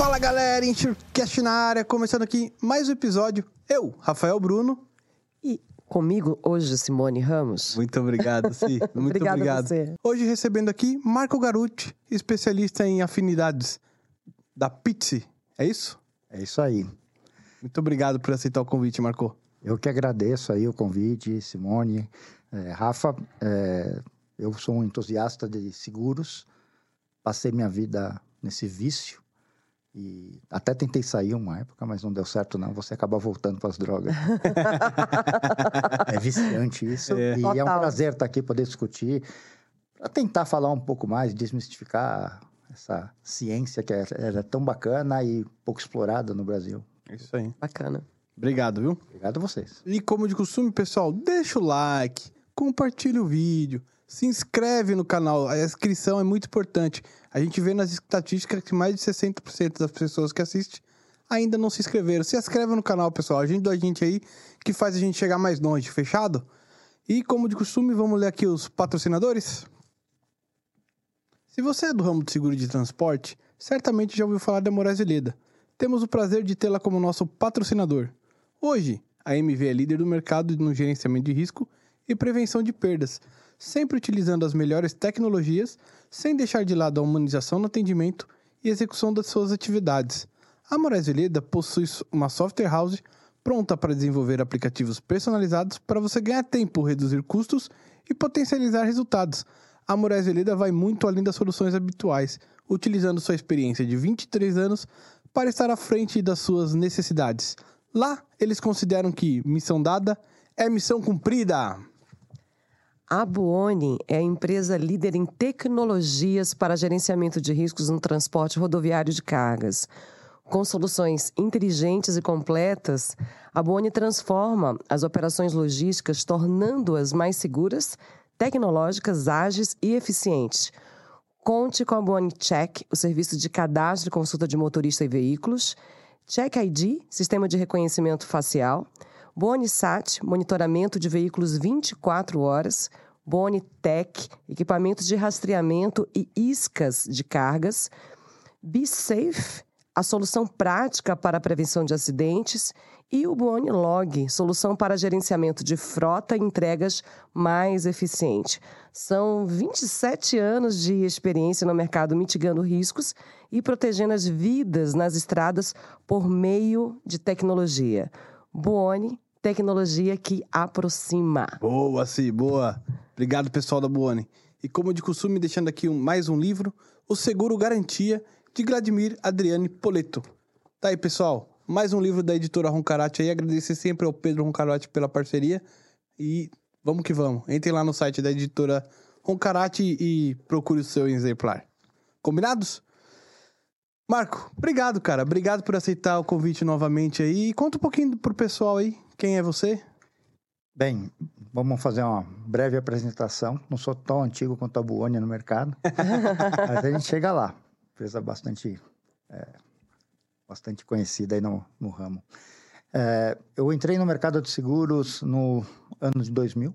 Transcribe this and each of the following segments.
Fala galera, Enxurcast na área, começando aqui mais um episódio. Eu, Rafael Bruno. E comigo hoje, Simone Ramos. Muito obrigado, Si. Muito Obrigada obrigado. você. Hoje recebendo aqui Marco Garuti, especialista em afinidades da Pizzi. É isso? É isso aí. Muito obrigado por aceitar o convite, Marco. Eu que agradeço aí o convite, Simone. É, Rafa, é, eu sou um entusiasta de seguros. Passei minha vida nesse vício. E até tentei sair uma época, mas não deu certo não. Você acaba voltando para as drogas. é viciante isso. É. E é um Total. prazer estar aqui, poder discutir. Para tentar falar um pouco mais, desmistificar essa ciência que é, era tão bacana e pouco explorada no Brasil. É isso aí. Bacana. Obrigado, viu? Obrigado a vocês. E como de costume, pessoal, deixa o like, compartilha o vídeo, se inscreve no canal. A inscrição é muito importante. A gente vê nas estatísticas que mais de 60% das pessoas que assistem ainda não se inscreveram. Se inscreve no canal, pessoal. Ajuda a gente aí, que faz a gente chegar mais longe, fechado? E como de costume, vamos ler aqui os patrocinadores? Se você é do ramo de seguro de transporte, certamente já ouviu falar da Moraes Veleda. Temos o prazer de tê-la como nosso patrocinador. Hoje, a MV é líder do mercado no gerenciamento de risco e prevenção de perdas, sempre utilizando as melhores tecnologias, sem deixar de lado a humanização no atendimento e execução das suas atividades. A Moraes Veleda possui uma software house pronta para desenvolver aplicativos personalizados para você ganhar tempo, reduzir custos e potencializar resultados. A Moraes Veleda vai muito além das soluções habituais, utilizando sua experiência de 23 anos para estar à frente das suas necessidades. Lá, eles consideram que missão dada é missão cumprida. A Buoni é a empresa líder em tecnologias para gerenciamento de riscos no transporte rodoviário de cargas. Com soluções inteligentes e completas, a Buoni transforma as operações logísticas, tornando-as mais seguras, tecnológicas, ágeis e eficientes. Conte com a Buoni Check, o serviço de cadastro e consulta de motorista e veículos, Check ID, sistema de reconhecimento facial, Bonisat, monitoramento de veículos 24 horas, Bonitec, equipamentos de rastreamento e iscas de cargas, BeSafe, a solução prática para a prevenção de acidentes, e o Buoni Log, solução para gerenciamento de frota e entregas mais eficiente. São 27 anos de experiência no mercado mitigando riscos e protegendo as vidas nas estradas por meio de tecnologia. Buoni, tecnologia que aproxima. Boa, Si, boa. Obrigado, pessoal da Buoni. E como de costume, deixando aqui um- mais um livro, O Seguro Garantia, de Vladimir Adriane Poleto. Tá aí, pessoal. Mais um livro da editora Roncarate aí. Agradecer sempre ao Pedro Roncarate pela parceria. E vamos que vamos. Entrem lá no site da editora Roncarate e procure o seu exemplar. Combinados? Marco, obrigado, cara. Obrigado por aceitar o convite novamente aí. E conta um pouquinho pro pessoal aí. Quem é você? Bem, vamos fazer uma breve apresentação. Não sou tão antigo quanto a Buoni no mercado, mas a gente chega lá. Empresa bastante, é, bastante conhecida aí no, no ramo. É, eu entrei no mercado de seguros no ano de 2000.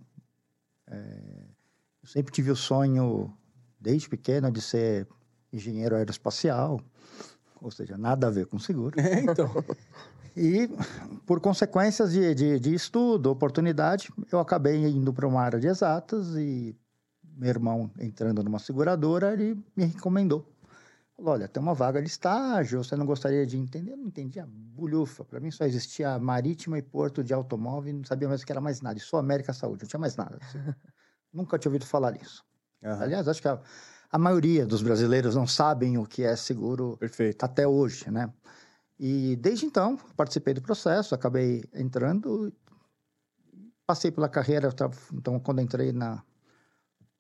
É, eu sempre tive o sonho, desde pequeno, de ser engenheiro aeroespacial, ou seja, nada a ver com seguro. É, então. E, por consequências de, de, de estudo, oportunidade, eu acabei indo para uma área de exatas e meu irmão entrando numa seguradora, ele me recomendou. Falou, olha, tem uma vaga de estágio, você não gostaria de entender? Eu não entendia bulhufa. Para mim só existia marítima e porto de automóvel, não sabia mais o que era mais nada. E só América Saúde, não tinha mais nada. assim. Nunca tinha ouvido falar nisso. Aham. Aliás, acho que a, a maioria dos brasileiros não sabem o que é seguro Perfeito. até hoje, né? E desde então, participei do processo, acabei entrando, passei pela carreira, tra- então quando entrei na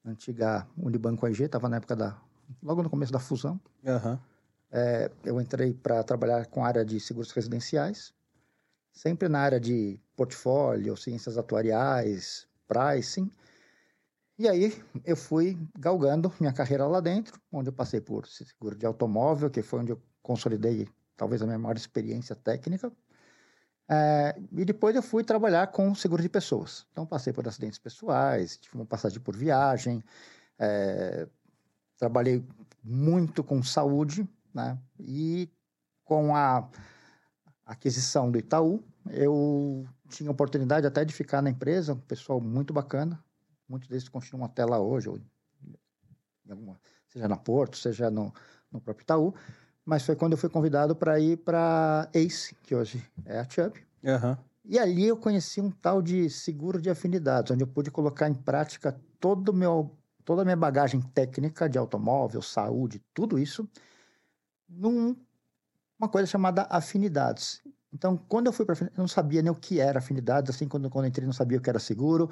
antiga Unibanco AG, estava na época da, logo no começo da fusão, Aham. é, eu entrei para trabalhar com a área de seguros residenciais, sempre na área de portfólio, ciências atuariais, pricing, e aí eu fui galgando minha carreira lá dentro, onde eu passei por seguro de automóvel, que foi onde eu consolidei talvez a minha maior experiência técnica. É, e depois eu fui trabalhar com seguro de pessoas. Então passei por acidentes pessoais, tive uma passagem por viagem, é, trabalhei muito com saúde, né? E com a aquisição do Itaú, eu tinha oportunidade até de ficar na empresa, um pessoal muito bacana. Muitos deles continuam até lá hoje, ou alguma, seja na Porto, seja no, no próprio Itaú. Mas foi quando eu fui convidado para ir para ACE, que hoje é a Chubb. Aham. E ali eu conheci um tal de seguro de afinidades, onde eu pude colocar em prática todo meu, toda a minha bagagem técnica de automóvel, saúde, tudo isso, numa coisa chamada afinidades. Então, quando eu fui para eu não sabia nem o que era afinidades, assim, quando, quando eu entrei, não sabia o que era seguro,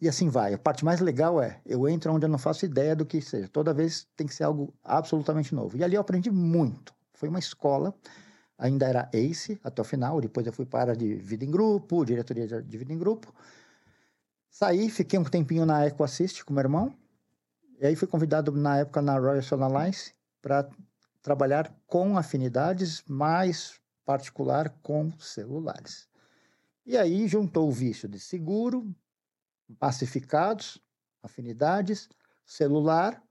e assim vai. A parte mais legal é, eu entro onde eu não faço ideia do que seja. Toda vez tem que ser algo absolutamente novo. E ali eu aprendi muito. Foi uma escola ainda era ACE até o final, depois eu fui para de vida em grupo, diretoria de vida em grupo. Saí, fiquei um tempinho na EcoAssist com meu irmão, e aí fui convidado na época na Royal Sun Alliance para trabalhar com afinidades, mais particular com celulares. E aí juntou o vício de seguro, pacificados, afinidades, celular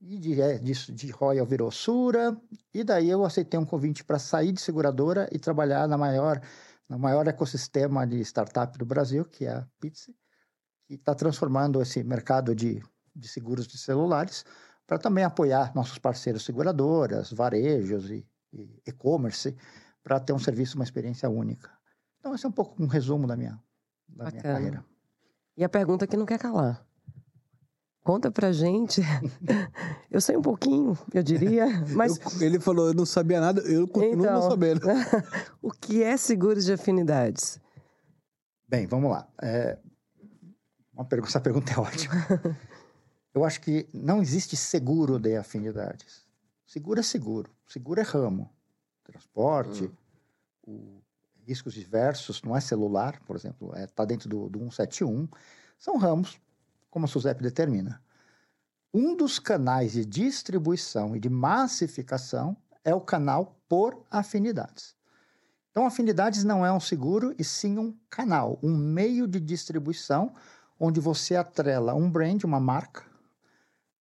e de, é, de, de Royal virou Sura, e daí eu aceitei um convite para sair de seguradora e trabalhar na maior, no maior ecossistema de startup do Brasil, que é a Pizza, que está transformando esse mercado de, de seguros de celulares para também apoiar nossos parceiros seguradoras, varejos e e-commerce, para ter um serviço, uma experiência única. Então, esse é um pouco um resumo da minha, da minha carreira. E a pergunta que não quer calar. Conta pra gente. eu sei um pouquinho, eu diria, mas... Eu, ele falou, eu não sabia nada, eu continuo então, não sabendo. o que é seguros de afinidades? Bem, vamos lá. É... Pergunta, essa pergunta é ótima. eu acho que não existe seguro de afinidades. Seguro é seguro. Seguro é ramo. Transporte, hum. Riscos diversos, não é celular, por exemplo, está é, tá dentro do, do 171. São ramos como a SUSEP determina. Um dos canais de distribuição e de massificação é o canal por afinidades. Então, afinidades não é um seguro, e sim um canal, um meio de distribuição onde você atrela um brand, uma marca,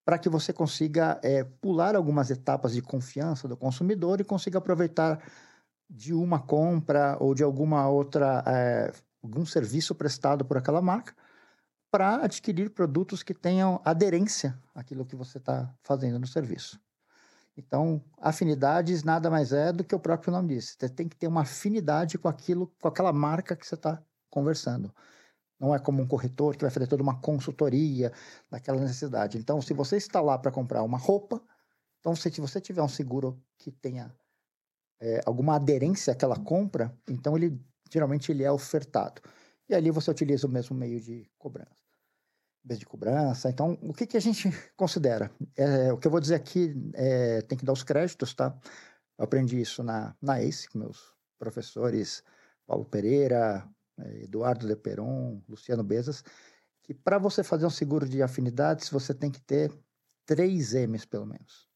para que você consiga é, pular algumas etapas de confiança do consumidor e consiga aproveitar de uma compra ou de alguma outra é, algum serviço prestado por aquela marca para adquirir produtos que tenham aderência àquilo que você está fazendo no serviço. Então, afinidades nada mais é do que o próprio nome diz. Você tem que ter uma afinidade com aquilo, com aquela marca que você está conversando. Não é como um corretor que vai fazer toda uma consultoria daquela necessidade. Então, se você está lá para comprar uma roupa, então se você tiver um seguro que tenha é, alguma aderência àquela compra, então ele geralmente ele é ofertado. E ali você utiliza o mesmo meio de cobrança vez de cobrança. Então, o que, que a gente considera? É, o que eu vou dizer aqui é, tem que dar os créditos, tá? Eu aprendi isso na, na ACE, com meus professores Paulo Pereira, é, Eduardo De Peron, Luciano Bezas, que para você fazer um seguro de afinidades, você tem que ter três M's, pelo menos.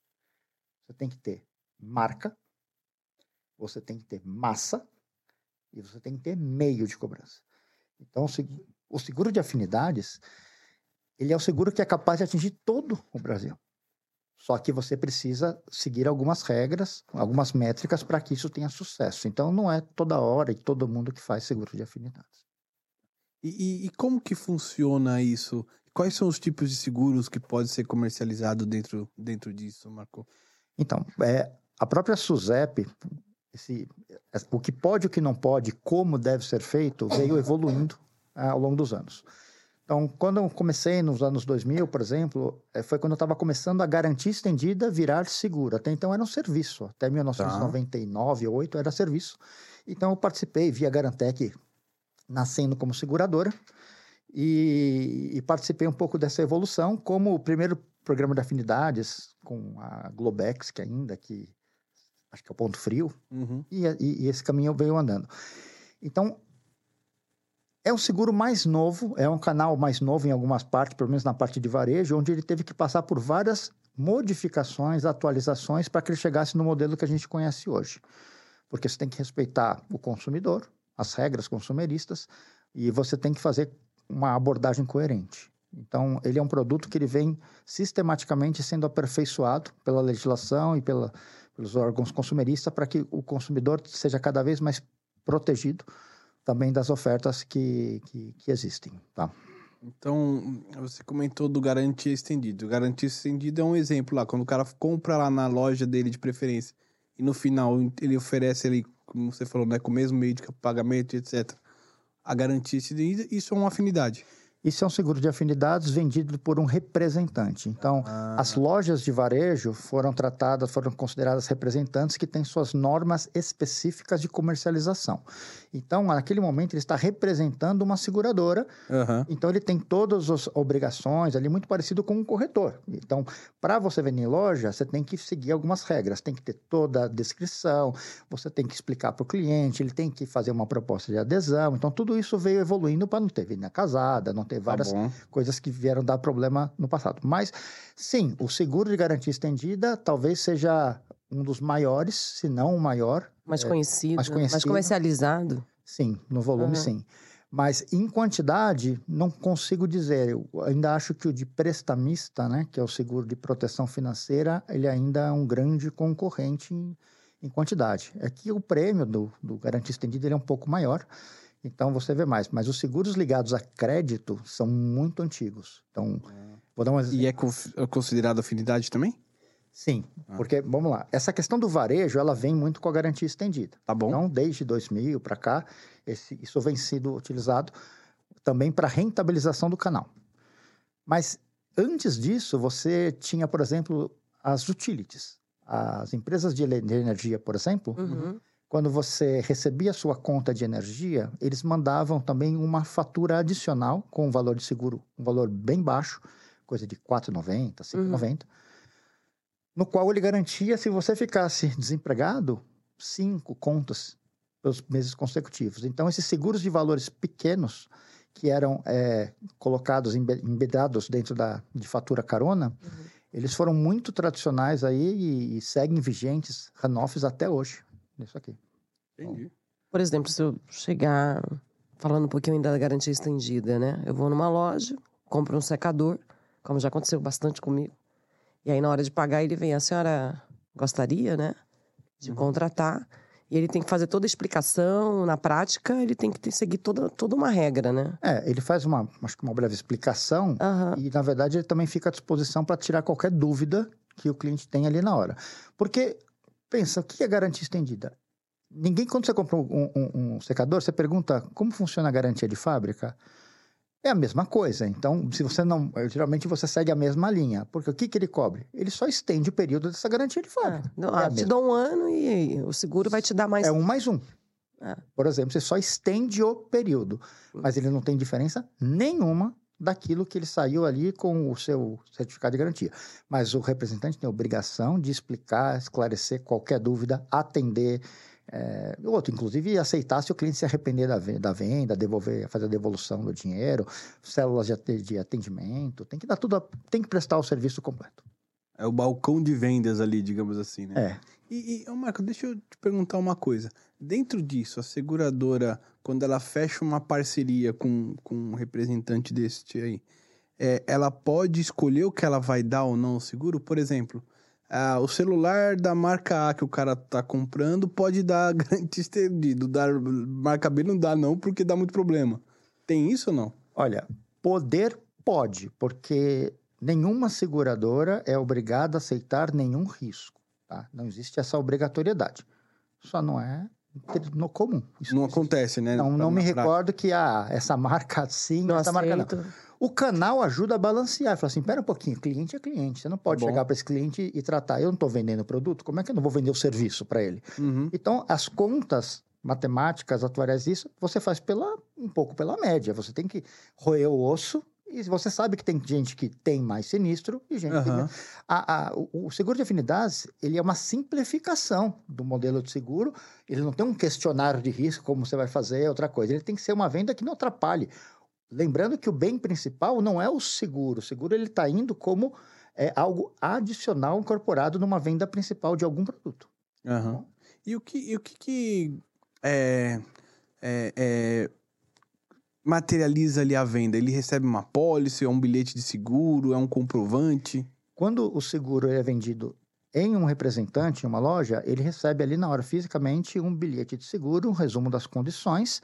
Você tem que ter marca, você tem que ter massa e você tem que ter meio de cobrança. Então, o seguro de afinidades, ele é o seguro que é capaz de atingir todo o Brasil. Só que você precisa seguir algumas regras, algumas métricas para que isso tenha sucesso. Então, não é toda hora e todo mundo que faz seguro de afinidades. E, e, e como que funciona isso? Quais são os tipos de seguros que podem ser comercializados dentro, dentro disso, Marco? Então, é, a própria SUSEP, esse, o que pode o que não pode, como deve ser feito, veio evoluindo ah, ao longo dos anos. Então, quando eu comecei nos anos 2000, por exemplo, eh, foi quando eu estava começando a garantia estendida virar seguro. Até então era um serviço. Até 1999, tá. 2008 era serviço. Então, eu participei via Garantec, nascendo como seguradora. E, e, participei um pouco dessa evolução, como o primeiro programa de afinidades com a Globex, que ainda que acho que é o ponto frio, uhum. e, e, e, esse caminho veio andando. Então, é um seguro mais novo, é um canal mais novo em algumas partes, pelo menos na parte de varejo, onde ele teve que passar por várias modificações, atualizações para que ele chegasse no modelo que a gente conhece hoje. Porque você tem que respeitar o consumidor, as regras consumeristas, e você tem que fazer uma abordagem coerente. Então, ele é um produto que ele vem sistematicamente sendo aperfeiçoado pela legislação e pela, pelos órgãos consumeristas para que o consumidor seja cada vez mais protegido também das ofertas que, que, que existem, tá? Então, você comentou do garantia estendido. O garantia estendido é um exemplo lá, quando o cara compra lá na loja dele de preferência e no final ele oferece ali, como você falou, né, com o mesmo meio de pagamento, etc. A garantia estendida, isso é uma afinidade. Isso é um seguro de afinidades vendido por um representante. Então, Ah. as lojas de varejo foram tratadas, foram consideradas representantes que têm suas normas específicas de comercialização. Então, naquele momento, ele está representando uma seguradora Aham. então ele tem todas as obrigações ali muito parecido com um corretor. Então, para você vender em loja, você tem que seguir algumas regras, tem que ter toda a descrição, você tem que explicar para o cliente, ele tem que fazer uma proposta de adesão. Então, tudo isso veio evoluindo para não ter venda casada, não ter várias bom. coisas que vieram dar problema no passado. Mas, sim, o seguro de garantia estendida talvez seja um dos maiores, se não o maior, Mais conhecido, mais mais, conhecido. comercializado. Sim, no volume Aham. sim. Mas em quantidade, não consigo dizer. Eu ainda acho que o de prestamista, né, que é o seguro de proteção financeira, ele ainda é um grande concorrente em, em quantidade. É que o prêmio do, do garantia estendida ele é um pouco maior, então você vê mais. Mas os seguros ligados a crédito são muito antigos. Então, vou dar um exemplo. E é é considerado afinidade também? Sim, Ah. porque, vamos lá, essa questão do varejo, ela vem muito com a garantia estendida. Tá bom. Então, desde 2000 para cá, esse- isso vem sendo utilizado também para rentabilização do canal. Mas antes disso, você tinha, por exemplo, as utilities. As empresas de energia, por exemplo, Uhum. Quando você recebia sua conta de energia, eles mandavam também uma fatura adicional com um valor de seguro, um valor bem baixo, coisa de R$ 4,90, R$ 5,90, no qual ele garantia, se você ficasse desempregado, cinco contas pelos meses consecutivos. Então, esses seguros de valores pequenos, que eram é, colocados, embe- embedados dentro da, de fatura carona, eles foram muito tradicionais aí e, e seguem vigentes, runoffs até hoje. Isso aqui. Entendi. Por exemplo, se eu chegar falando um pouquinho ainda da garantia estendida, né? Eu vou numa loja, compro um secador, como já aconteceu bastante comigo. E aí, na hora de pagar, ele vem, a senhora gostaria, né? De contratar. E ele tem que fazer toda a explicação. Na prática, ele tem que ter- seguir toda, toda uma regra, né? É, ele faz uma, acho que uma breve explicação Aham. e, na verdade, ele também fica à disposição para tirar qualquer dúvida que o cliente tem ali na hora. Porque, pensa, o que é garantia estendida? Ninguém, quando você compra um, um- um secador, você pergunta como funciona a garantia de fábrica? É a mesma coisa. Então, se você não. Geralmente você segue a mesma linha. Porque o que, que ele cobre? Ele só estende o período dessa garantia de fábrica. Não, É ah, te dou um ano e o seguro vai te dar mais. É um mais um. É. Por exemplo, você só estende o período, mas ele não tem diferença nenhuma daquilo que ele saiu ali com o seu certificado de garantia. Mas o representante tem a obrigação de explicar, esclarecer qualquer dúvida, atender. É, outro, inclusive, aceitar se o cliente se arrepender da da venda, devolver, fazer a devolução do dinheiro, células de atendimento, tem que dar tudo, a- tem que prestar o serviço completo. É o balcão de vendas ali, digamos assim, né? É. E, e Marco, deixa eu te perguntar uma coisa. Dentro disso, a seguradora, quando ela fecha uma parceria com, com um representante desse aí, é, ela pode escolher o que ela vai dar ou não seguro? Por exemplo, ah, o celular da marca A que o cara tá comprando pode dar garantia estendido. Dar, marca B não dá não, porque dá muito problema. Tem isso ou não? Olha, poder pode, porque nenhuma seguradora é obrigada a aceitar nenhum risco. Tá? Não existe essa obrigatoriedade. Só não é no comum. Isso Não existe. acontece, né? Não, não me prática. recordo que ah, essa marca sim, Não essa marca não. aceito. O canal ajuda a balancear. Fala assim, pera um pouquinho, cliente é cliente. Você não pode Tá chegar para esse cliente e tratar. Eu não estou vendendo o produto, como é que eu não vou vender o serviço para ele? Uhum. Então, as contas matemáticas atuariais disso, você faz pela, um pouco pela média. Você tem que roer o osso e você sabe que tem gente que tem mais sinistro e gente que... Aham. A- a- o, seguro de afinidades, ele é uma simplificação do modelo de seguro. Ele não tem um questionário de risco, como você vai fazer, outra coisa. Ele tem que ser uma venda que não atrapalhe. Lembrando que o bem principal não é o seguro. O seguro ele está indo como é, algo adicional incorporado numa venda principal de algum produto. Aham. E o que, e o que, que é, é, é, materializa ali a venda? Ele recebe uma pólice, é um bilhete de seguro, é um comprovante? Quando o seguro é vendido em um representante, em uma loja, ele recebe ali na hora fisicamente um bilhete de seguro, um resumo das condições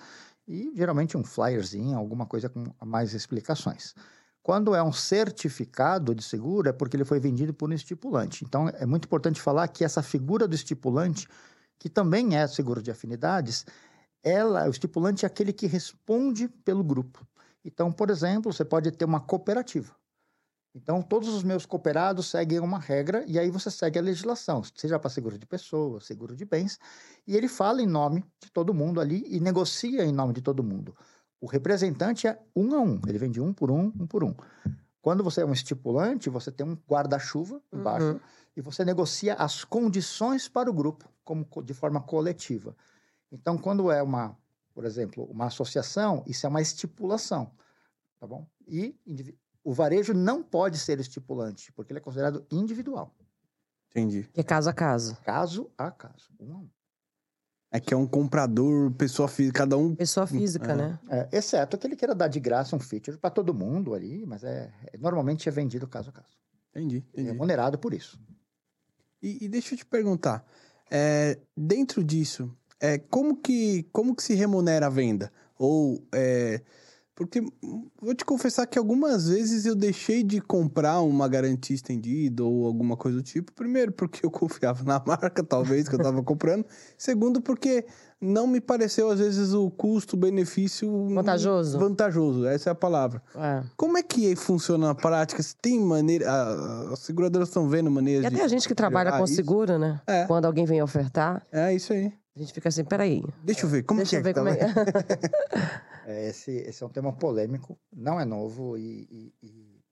e geralmente um flyerzinho, alguma coisa com mais explicações. Quando é um certificado de seguro, é porque ele foi vendido por um estipulante. Então, é muito importante falar que essa figura do estipulante, que também é seguro de afinidades, ela, o estipulante é aquele que responde pelo grupo. Então, por exemplo, você pode ter uma cooperativa. Então, todos os meus cooperados seguem uma regra e aí você segue a legislação, seja para seguro de pessoas, seguro de bens, e ele fala em nome de todo mundo ali e negocia em nome de todo mundo. O representante é um a um, ele vende um por um, um por um. Quando você é um estipulante, você tem um guarda-chuva embaixo uhum. e você negocia as condições para o grupo, como de forma coletiva. Então, quando é uma, por exemplo, uma associação, isso é uma estipulação, tá bom? E o varejo não pode ser estipulante, porque ele é considerado individual. Entendi. É caso a caso. Caso a caso. Um a um. É que é um comprador, pessoa física, cada um. Pessoa física, é. né? É, exceto que ele queira dar de graça um feature para todo mundo ali, mas é, é, normalmente é vendido caso a caso. Entendi. entendi. É remunerado por isso. E, e deixa eu te perguntar, é, dentro disso, é, como, que, como que se remunera a venda? Ou é, porque vou te confessar que algumas vezes eu deixei de comprar uma garantia estendida ou alguma coisa do tipo. Primeiro, porque eu confiava na marca, talvez, que eu estava comprando. Segundo, porque não me pareceu, às vezes, o custo-benefício... Vantajoso. Vantajoso, essa é a palavra. É. Como é que funciona na prática? Se tem maneira... As seguradoras estão vendo maneiras E até a gente que trabalha com isso? seguro, né? É. Quando alguém vem ofertar... É, isso aí. A gente fica assim, peraí. Deixa eu ver, como Deixa é eu ver que como tá? é... é, esse, esse é um tema polêmico, não é novo e, e, e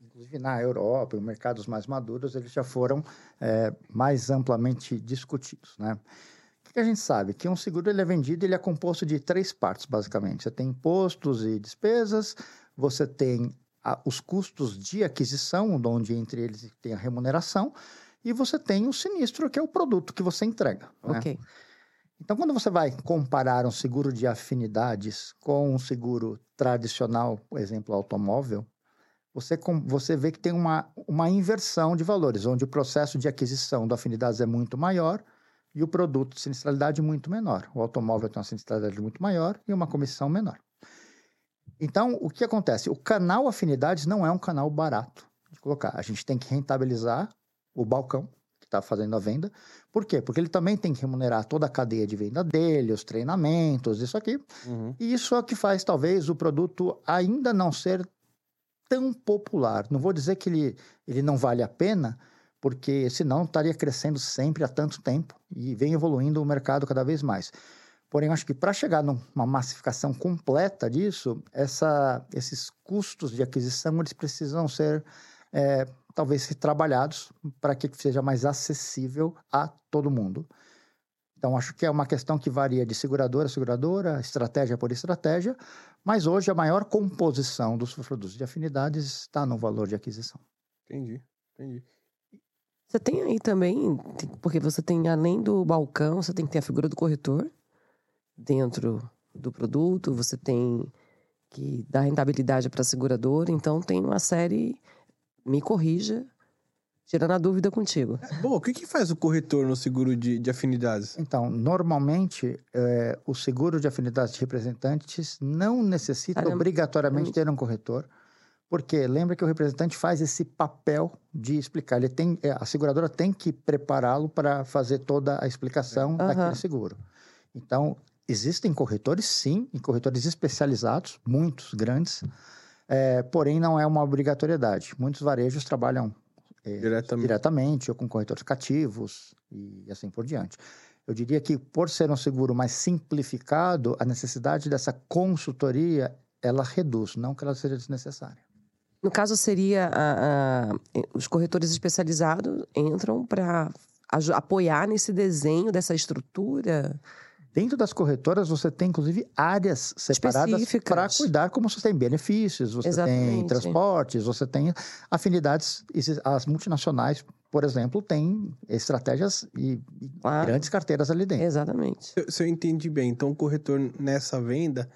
inclusive na Europa, em mercados mais maduros, eles já foram é, mais amplamente discutidos, né? O que a gente sabe? Que um seguro ele é vendido, ele é composto de três partes, basicamente. Você tem impostos e despesas, você tem a, os custos de aquisição, onde entre eles tem a remuneração, e você tem o sinistro, que é o produto que você entrega. Né? Ok. Né? Então, quando você vai comparar um seguro de afinidades com um seguro tradicional, por exemplo, automóvel, você, você vê que tem uma, uma inversão de valores, onde o processo de aquisição da afinidades é muito maior e o produto de sinistralidade muito menor. O automóvel tem uma sinistralidade muito maior e uma comissão menor. Então, o que acontece? O canal afinidades não é um canal barato de colocar. A gente tem que rentabilizar o balcão que está fazendo a venda. Por quê? Porque ele também tem que remunerar toda a cadeia de venda dele, os treinamentos, isso aqui. Uhum. E isso é o que faz, talvez, o produto ainda não ser tão popular. Não vou dizer que ele, ele não vale a pena, porque senão estaria crescendo sempre há tanto tempo e vem evoluindo o mercado cada vez mais. Porém, acho que para chegar numa massificação completa disso, essa, esses custos de aquisição eles precisam ser é, talvez trabalhados para que seja mais acessível a todo mundo. Então, acho que é uma questão que varia de seguradora a seguradora, estratégia por estratégia, mas hoje a maior composição dos produtos de afinidades está no valor de aquisição. Entendi, entendi. Você tem aí também, porque você tem, além do balcão, você tem que ter a figura do corretor dentro do produto, você tem que dar rentabilidade para a seguradora, então tem uma série me corrija, tirando a dúvida contigo. É, bom, o que, que faz o corretor no seguro de, de afinidades? Então, normalmente, é, o seguro de afinidades de representantes não necessita Caramba. obrigatoriamente ter um corretor, porque lembra que o representante faz esse papel de explicar. Ele tem, é, a seguradora tem que prepará-lo para fazer toda a explicação uhum. daquele seguro. Então, existem corretores, sim, e corretores especializados, muitos, grandes, é, porém, não é uma obrigatoriedade. Muitos varejos trabalham é, diretamente. diretamente ou com corretores cativos e assim por diante. Eu diria que, por ser um seguro mais simplificado, a necessidade dessa consultoria ela reduz, não que ela seja desnecessária. No caso, seria a, a, os corretores especializados entram para apoiar nesse desenho dessa estrutura Dentro das corretoras, você tem, inclusive, áreas separadas para cuidar, como você tem benefícios, você Exatamente. tem transportes, você tem afinidades. As multinacionais, por exemplo, têm estratégias e claro. grandes carteiras ali dentro. Exatamente. Se eu, se eu entendi bem, então o corretor nessa venda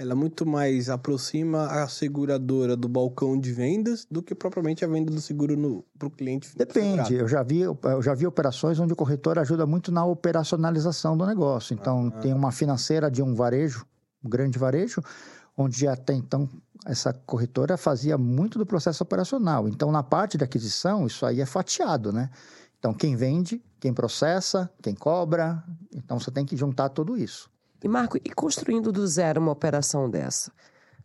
ela muito mais aproxima a seguradora do balcão de vendas do que propriamente a venda do seguro para o cliente. Depende. Eu já, vi, eu já vi operações onde o corretor ajuda muito na operacionalização do negócio. Então, ah, tem uma financeira de um varejo, um grande varejo, onde até então essa corretora fazia muito do processo operacional. Então, na parte da aquisição, isso aí é fatiado, né? Então, quem vende, quem processa, quem cobra. Então, você tem que juntar tudo isso. E, Marco, e construindo do zero uma operação dessa?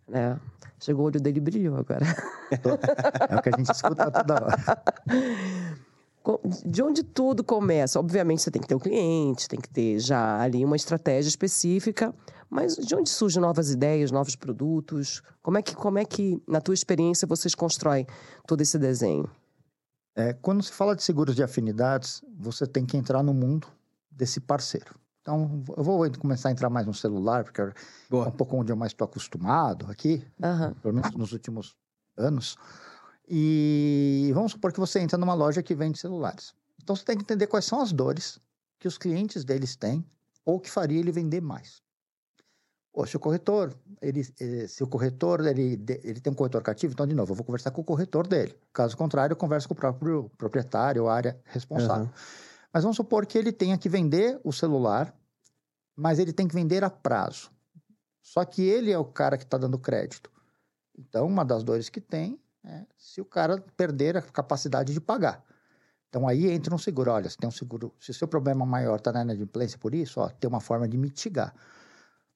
Né? Chegou o olho dele brilhou agora. É o que a gente escuta toda hora. De onde tudo começa? Obviamente, você tem que ter o um cliente, tem que ter já ali uma estratégia específica, mas de onde surgem novas ideias, novos produtos? Como é que, como é que na tua experiência, vocês constroem todo esse desenho? É, quando se fala de seguros de afinidades, você tem que entrar no mundo desse parceiro. Então, eu vou começar a entrar mais no celular, porque Boa. é um pouco onde eu mais estou acostumado aqui, uhum. pelo menos nos últimos anos. E vamos supor que você entra numa loja que vende celulares. Então, você tem que entender quais são as dores que os clientes deles têm ou que faria ele vender mais. Ou se o corretor, ele, eh, se o corretor, ele, ele tem um corretor cativo, então, de novo, eu vou conversar com o corretor dele. Caso contrário, eu converso com o próprio proprietário ou área responsável. Uhum. Mas vamos supor que ele tenha que vender o celular, mas ele tem que vender a prazo. Só que ele é o cara que está dando crédito. Então, uma das dores que tem é se o cara perder a capacidade de pagar. Então, aí entra um seguro. Olha, se tem um seguro, se o seu problema maior está na inadimplência por isso, ó, tem uma forma de mitigar.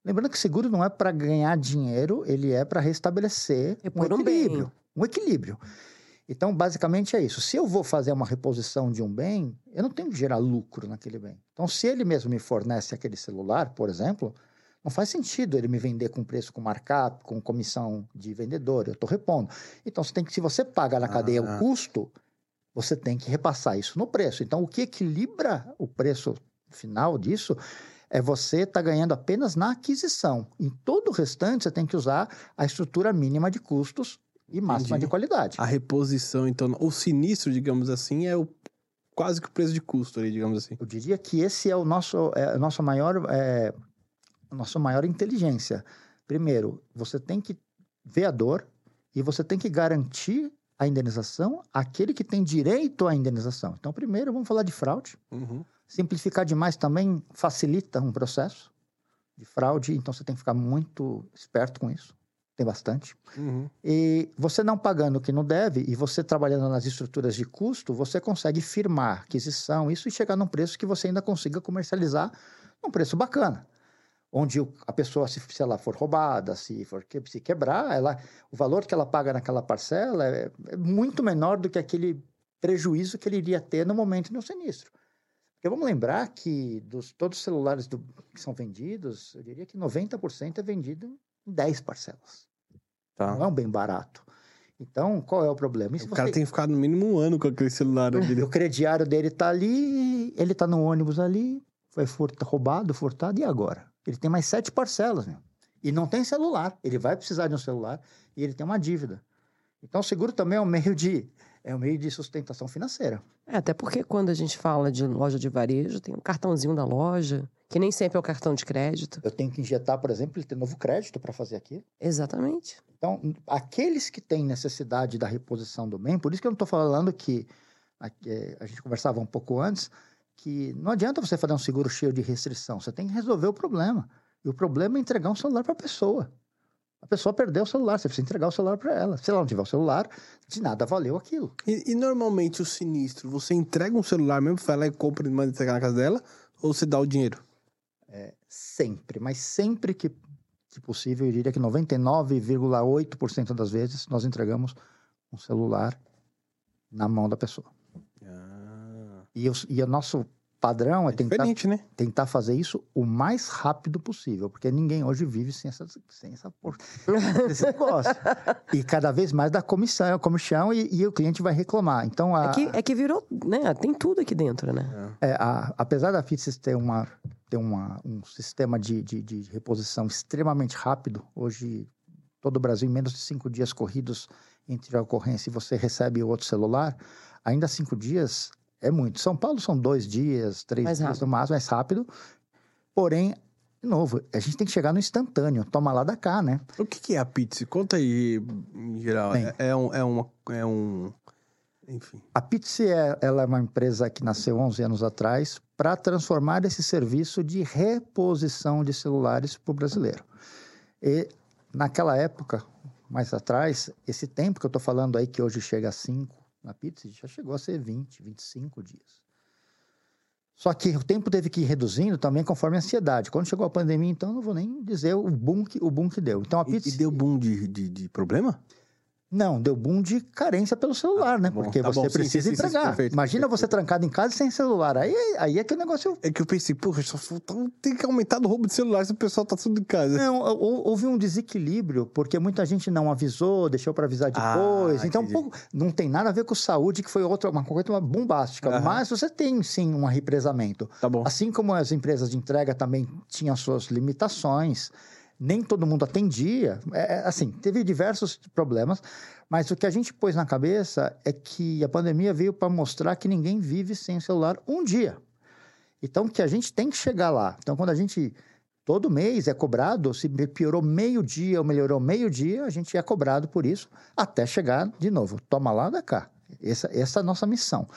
Lembrando que seguro não é para ganhar dinheiro, ele é para restabelecer é um equilíbrio. Um, um equilíbrio. Então, basicamente é isso. Se eu vou fazer uma reposição de um bem, eu não tenho que gerar lucro naquele bem. Então, se ele mesmo me fornece aquele celular, por exemplo, não faz sentido ele me vender com preço com markup, com comissão de vendedor. Eu estou repondo. Então, você tem que, se você paga na cadeia ah. o custo, você tem que repassar isso no preço. Então, o que equilibra o preço final disso é você estar tá ganhando apenas na aquisição. Em todo o restante, você tem que usar a estrutura mínima de custos e máxima Entendi. de qualidade. A reposição, então, o sinistro, digamos assim, é o quase que o preço de custo ali, digamos assim. Eu diria que esse é o nosso, é, a nossa maior, é, a nossa maior inteligência. Primeiro, você tem que ver a dor e você tem que garantir a indenização àquele que tem direito à indenização. Então, primeiro, vamos falar de fraude. Uhum. Simplificar demais também facilita um processo de fraude, então você tem que ficar muito esperto com isso. Tem bastante. Uhum. E você não pagando o que não deve e você trabalhando nas estruturas de custo, você consegue firmar aquisição, isso e chegar num preço que você ainda consiga comercializar num preço bacana. Onde a pessoa, se, se ela for roubada, se for se quebrar, ela, o valor que ela paga naquela parcela é, é muito menor do que aquele prejuízo que ele iria ter no momento do sinistro. Porque vamos lembrar que dos todos os celulares do, que são vendidos, eu diria que 90% é vendido em 10 parcelas. Tá. Não é um bem barato. Então, qual é o problema? o cara tem que ficar no mínimo um ano com aquele celular ali. o crediário dele está ali, ele está no ônibus ali, foi furta, roubado, furtado, e agora? Ele tem mais sete parcelas, meu. E não tem celular. Ele vai precisar de um celular e ele tem uma dívida. Então, o seguro também é um meio de é um meio de sustentação financeira. É, até porque quando a gente fala de loja de varejo, tem um cartãozinho da loja, que nem sempre é o cartão de crédito. Eu tenho que injetar, por exemplo, ele tem novo crédito para fazer aqui. Exatamente. Então, aqueles que têm necessidade da reposição do bem, por isso que eu não estou falando que a, a gente conversava um pouco antes, que não adianta você fazer um seguro cheio de restrição, você tem que resolver o problema. E o problema é entregar um celular para a pessoa. A pessoa perdeu o celular, você precisa entregar o celular para ela. Se ela não tiver o celular, de nada valeu aquilo. E, e, normalmente o sinistro, você entrega um celular mesmo, vai lá e compra e manda entregar na casa dela, ou você dá o dinheiro? É, sempre, mas sempre que, que possível, eu diria que 99,8% das vezes nós entregamos um celular na mão da pessoa. Ah. E, e o nosso padrão é, é tentar, né? tentar fazer isso o mais rápido possível, porque ninguém hoje vive sem essa, sem essa por... esse negócio. e cada vez mais dá comissão, comissão e, e o cliente vai reclamar. Então, a... é, que, é que virou, né? Tem tudo aqui dentro, né? É, a, apesar da Fitsis ter, uma, ter uma, um sistema de, de, de reposição extremamente rápido, hoje todo o Brasil, em menos de cinco dias corridos entre a ocorrência e você recebe o outro celular, ainda cinco dias é muito. São Paulo são dois dias, três mais dias rápido. no máximo, mais rápido. Porém, de novo, a gente tem que chegar no instantâneo, toma lá da cá, né? O que, que é a Pizza? Conta aí, em geral. Bem. é, é um, é, uma, é um. Enfim. A Pizzi é, ela é uma empresa que nasceu 11 anos atrás para transformar esse serviço de reposição de celulares para o brasileiro. E naquela época, mais atrás, esse tempo que eu estou falando aí, que hoje chega a 5 na Pizzi, já chegou a ser 20, 25 dias. Só que o tempo teve que ir reduzindo também conforme a ansiedade. Quando chegou a pandemia, então, não vou nem dizer o boom que, o boom que deu. Então, a E, Pizzi... e deu boom de, de, de problema? Não, deu boom de carência pelo celular, né? bom, Porque tá você bom, sim, precisa sim, sim, sim, entregar. perfeito, Imagina perfeito. você trancado em casa sem celular. Aí, aí é que o negócio É que eu pensei, porra, só tem que aumentar o roubo de celular se o pessoal tá tudo em casa. Não, hou- houve um desequilíbrio, porque muita gente não avisou, deixou para avisar Ah, depois. então, entendi. pouco- não tem nada a ver com saúde, que foi outra, uma coisa bombástica. Aham. Mas você tem, sim, um represamento. Tá bom. Assim como as empresas de entrega também tinham suas limitações, nem todo mundo atendia. É, é, assim, teve diversos problemas, mas o que a gente pôs na cabeça é que a pandemia veio para mostrar que ninguém vive sem o celular um dia. Então, que a gente tem que chegar lá. Então, quando a gente. Todo mês é cobrado, se piorou meio dia ou melhorou meio dia, a gente é cobrado por isso, até chegar de novo. Toma lá da cá. Essa, essa é a nossa missão.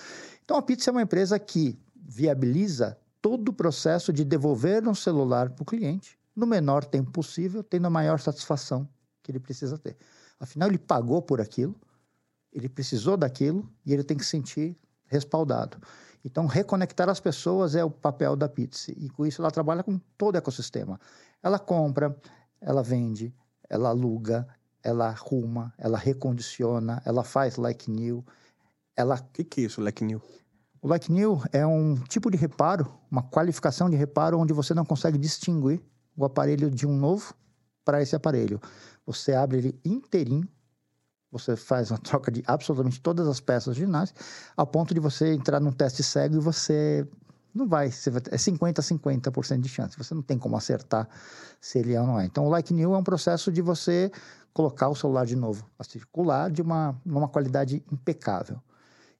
Então, a Pizza é uma empresa que viabiliza todo o processo de devolver um celular para o cliente no menor tempo possível, tendo a maior satisfação que ele precisa ter. Afinal, ele pagou por aquilo, ele precisou daquilo e ele tem que se sentir respaldado. Então, reconectar as pessoas é o papel da Pizza. E com isso, ela trabalha com todo o ecossistema. Ela compra, ela vende, ela aluga, ela arruma, ela recondiciona, ela faz like new, ela O que, que é isso, Leck New? o like new é um tipo de reparo, uma qualificação de reparo onde você não consegue distinguir o aparelho de um novo para esse aparelho. Você abre ele inteirinho, você faz uma troca de absolutamente todas as peças originais, ao ponto de você entrar num teste cego e você não vai, você vai é 50 a 50% de chance. Você não tem como acertar se ele é ou não é. Então, o like new é um processo de você colocar o celular de novo a circular de uma, numa qualidade impecável.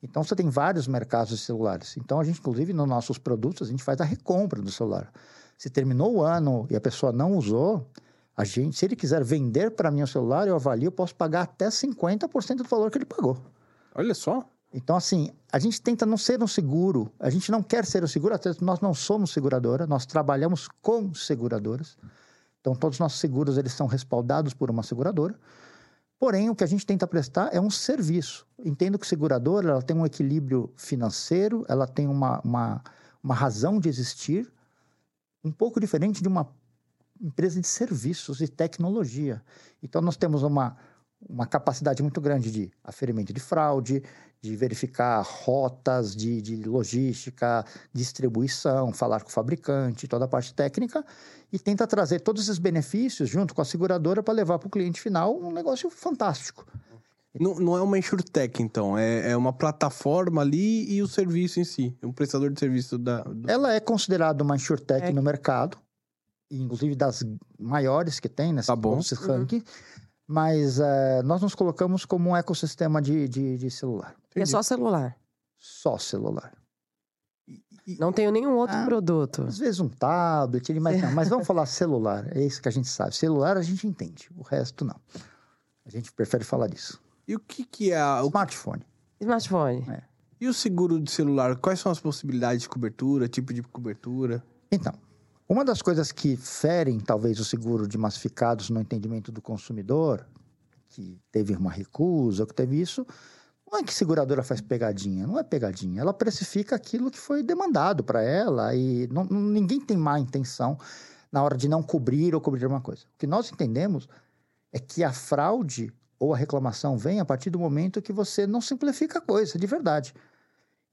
Então, você tem vários mercados de celulares. Então, a gente, inclusive, nos nossos produtos, a gente faz a recompra do celular. Se terminou o ano e a pessoa não usou, a gente, se ele quiser vender para mim o celular, eu avalio, eu posso pagar até 50% do valor que ele pagou. Olha só. Então, assim, a gente tenta não ser um seguro, a gente não quer ser um seguro, até nós não somos seguradora, nós trabalhamos com seguradoras. Então, todos os nossos seguros, eles são respaldados por uma seguradora. Porém, o que a gente tenta prestar é um serviço. Entendo que seguradora, ela tem um equilíbrio financeiro, ela tem uma, uma, uma razão de existir, um pouco diferente de uma empresa de serviços e tecnologia. Então, nós temos uma, uma capacidade muito grande de aferimento de fraude, de verificar rotas de, de logística, distribuição, falar com o fabricante, toda a parte técnica, e tenta trazer todos esses benefícios junto com a seguradora para levar para o cliente final um negócio fantástico. Não, não é uma insurtech, então. É, é uma plataforma ali e o serviço em si. É um prestador de serviço da. do- Ela é considerada uma insurtech É. no mercado, inclusive das maiores que tem nesse, Tá bom. nesse ranking, mas eh, nós nos colocamos como um ecossistema de, de, de celular. E é só celular. Só celular. Não tenho nenhum outro Ah. produto. Às vezes um tablet, ele- não, mas vamos falar celular, é isso que a gente sabe. Celular a gente entende, o resto não. A gente prefere falar disso. E o que, que é o, Smartphone. Smartphone. e o seguro de celular? Quais são as possibilidades de cobertura, tipo de cobertura? Então, uma das coisas que ferem talvez o seguro de massificados no entendimento do consumidor, que teve uma recusa, que teve isso, não é que seguradora faz pegadinha, não é pegadinha. Ela precifica aquilo que foi demandado para ela e não- ninguém tem má intenção na hora de não cobrir ou cobrir uma coisa. O que nós entendemos é que a fraude ou a reclamação vem a partir do momento que você não simplifica a coisa, de verdade.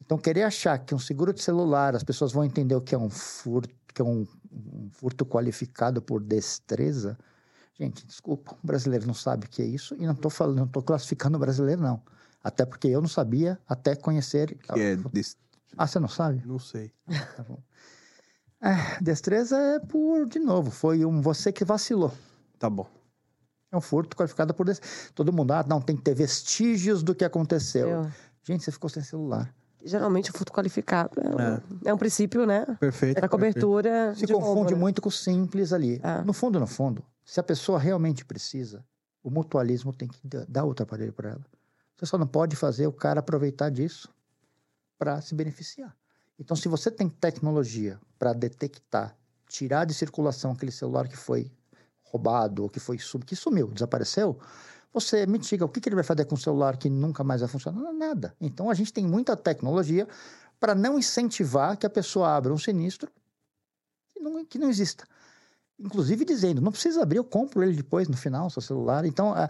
Então, querer achar que um seguro de celular, as pessoas vão entender o que é um furto, que é um, um furto qualificado por destreza. Gente, desculpa, o brasileiro não sabe o que é isso e não estou falando, não estou classificando o brasileiro, não. Até porque eu não sabia até conhecer. Que é desse... Ah, você não sabe? Não sei. Tá bom. É, destreza é por, de novo, foi um você que vacilou. Tá bom. É um furto qualificado por. Todo mundo, ah, não, tem que ter vestígios do que aconteceu. Eu- Gente, você ficou sem celular. Geralmente o furto qualificado é, um, é um princípio, né? Perfeito. Para cobertura. Se de confunde roubo, né? muito com o simples ali. É. No fundo, no fundo, se a pessoa realmente precisa, o mutualismo tem que da- dar outro aparelho para ela. Você só não pode fazer o cara aproveitar disso para se beneficiar. Então, se você tem tecnologia para detectar, tirar de circulação aquele celular que foi roubado ou que foi que sumiu, desapareceu, você mitiga. O que, que ele vai fazer com o celular que nunca mais vai funcionar? Nada. Então, a gente tem muita tecnologia para não incentivar que a pessoa abra um sinistro que não, que não exista. Inclusive dizendo, não precisa abrir, eu compro ele depois, no final, seu celular. Então, a,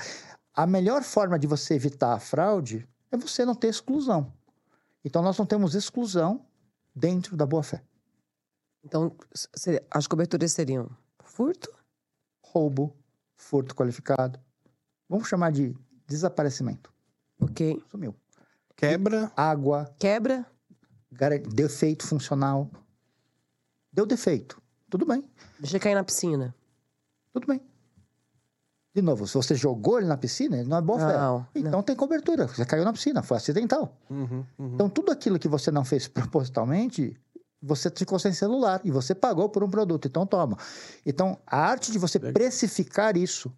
a melhor forma de você evitar a fraude é você não ter exclusão. Então, nós não temos exclusão dentro da boa-fé. Então, as coberturas seriam furto, Roubo, furto qualificado. Vamos chamar de desaparecimento. ok. Sumiu. Quebra. Água, Quebra, defeito funcional. Deu defeito. Tudo bem, deixa cair na piscina. tudo bem. De novo, se você jogou ele na piscina, ele não é boa-fé. Não, Então tem cobertura. Você caiu na piscina, foi acidental. Uhum, uhum. Então, tudo aquilo que você não fez propositalmente, você ficou sem celular e você pagou por um produto. Então, toma. Então, a arte de você precificar isso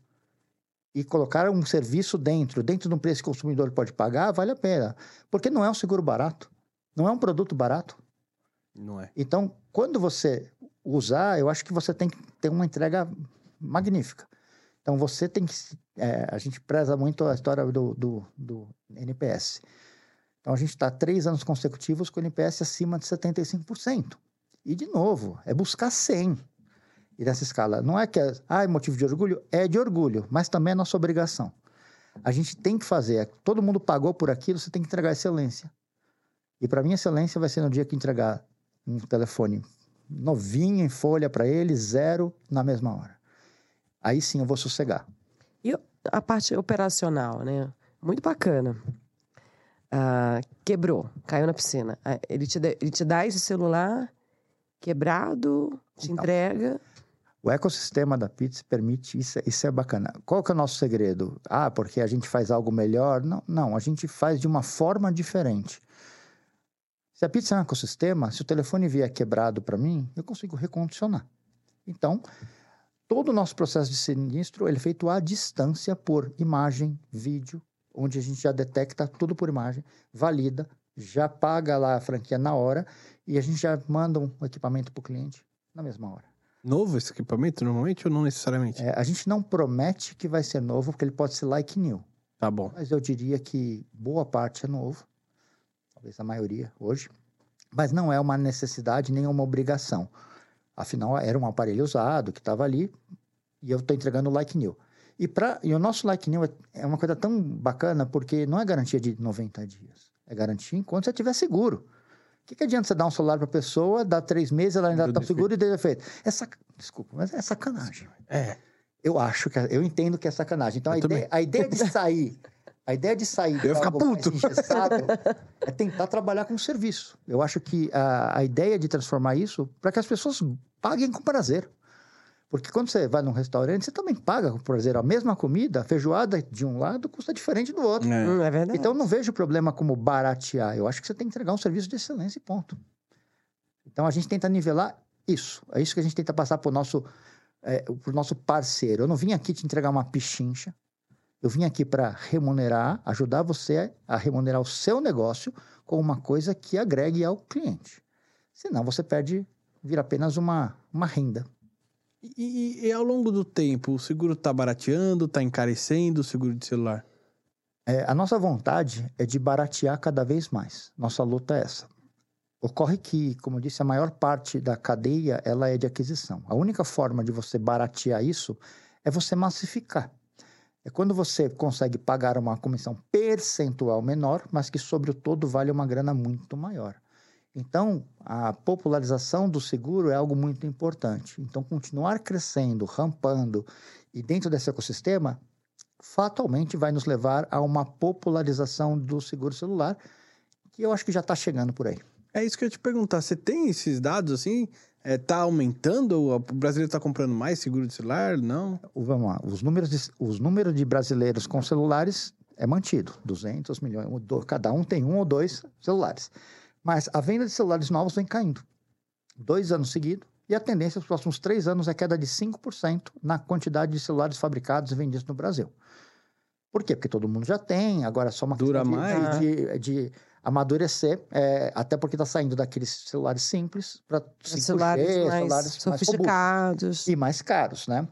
e colocar um serviço dentro, dentro de um preço que o consumidor pode pagar, vale a pena. Porque não é um seguro barato. Não é um produto barato. Não é. Então, quando você usar, eu acho que você tem que ter uma entrega magnífica. Então, você tem que. é, a gente preza muito a história do, do, do NPS. Então, a gente está três anos consecutivos com o NPS acima de 75%. E, de novo, é buscar 100. E nessa escala, não é que é, ah, é motivo de orgulho? É de orgulho, mas também é nossa obrigação. A gente tem que fazer, é, todo mundo pagou por aquilo, você tem que entregar excelência. E para mim, excelência vai ser no dia que entregar um telefone novinho em folha para ele, zero na mesma hora. Aí sim eu vou sossegar. E a parte operacional, né? Muito bacana. Ah, quebrou, caiu na piscina. Ah, Ele te, dá- ele te dá esse celular quebrado, te Então. entrega. O ecossistema da Pizza permite isso, isso é bacana. Qual que é o nosso segredo? Ah, porque a gente faz algo melhor? Não, não, a gente faz de uma forma diferente. Se a pizza é um ecossistema, se o telefone vier quebrado para mim, eu consigo recondicionar. Então, todo o nosso processo de sinistro ele é feito à distância por imagem, vídeo, onde a gente já detecta tudo por imagem, valida, já paga lá a franquia na hora e a gente já manda um equipamento para o cliente na mesma hora. Novo esse equipamento, normalmente, ou não necessariamente? É, a gente não promete que vai ser novo, porque ele pode ser like new. Tá bom. Mas eu diria que boa parte é novo. Talvez a maioria hoje. Mas não é uma necessidade nem uma obrigação. Afinal, era um aparelho usado que estava ali e eu estou entregando like new. E, pra, e o nosso like new é, é uma coisa tão bacana porque não é garantia de 90 dias. É garantia enquanto você estiver seguro. O que, que adianta você dar um celular para a pessoa, dar três meses, ela ainda está segura e deu defeito? É sac... Desculpa, mas é sacanagem. É. Eu acho que eu entendo que é sacanagem. Então a ideia, a ideia de sair, a ideia de sair Eu ficar puto. é tentar trabalhar com serviço. Eu acho que a, a ideia de transformar isso para que as pessoas paguem com prazer. Porque quando você vai num restaurante, você também paga com prazer. A mesma comida, a feijoada de um lado custa diferente do outro. É. Hum, é verdade. Então, eu não vejo problema como baratear. Eu acho que você tem que entregar um serviço de excelência e ponto. Então, a gente tenta nivelar isso. É isso que a gente tenta passar para o nosso, é, pro nosso parceiro. Eu não vim aqui te entregar uma pichincha. Eu vim aqui para remunerar, ajudar você a remunerar o seu negócio com uma coisa que agregue ao cliente. Senão, você perde, vira apenas uma, uma renda. E, e- e ao longo do tempo, o seguro tá barateando, tá encarecendo o seguro de celular? É, a nossa vontade é de baratear cada vez mais. Nossa luta é essa. Ocorre que, como eu disse, a maior parte da cadeia ela é de aquisição. A única forma de você baratear isso é você massificar. É quando você consegue pagar uma comissão percentual menor, mas que sobre o todo vale uma grana muito maior. Então, a popularização do seguro é algo muito importante. Então, continuar crescendo, rampando e dentro desse ecossistema fatalmente vai nos levar a uma popularização do seguro celular, que eu acho que já está chegando por aí. É isso que eu ia te perguntar. Você tem esses dados assim? É, tá aumentando? O brasileiro tá comprando mais seguro de celular? Não? Vamos lá, os números de, os números de brasileiros com celulares é mantido. 200 milhões, cada um tem um ou dois celulares. Mas a venda de celulares novos vem caindo. Dois anos seguidos. E a tendência nos próximos três anos é queda de 5% na quantidade de celulares fabricados e vendidos no Brasil. Por quê? Porque todo mundo já tem, agora é só uma Dura questão de, mais. de, de amadurecer, é, até porque está saindo daqueles celulares simples para celulares mais sofisticados. e mais caros, né?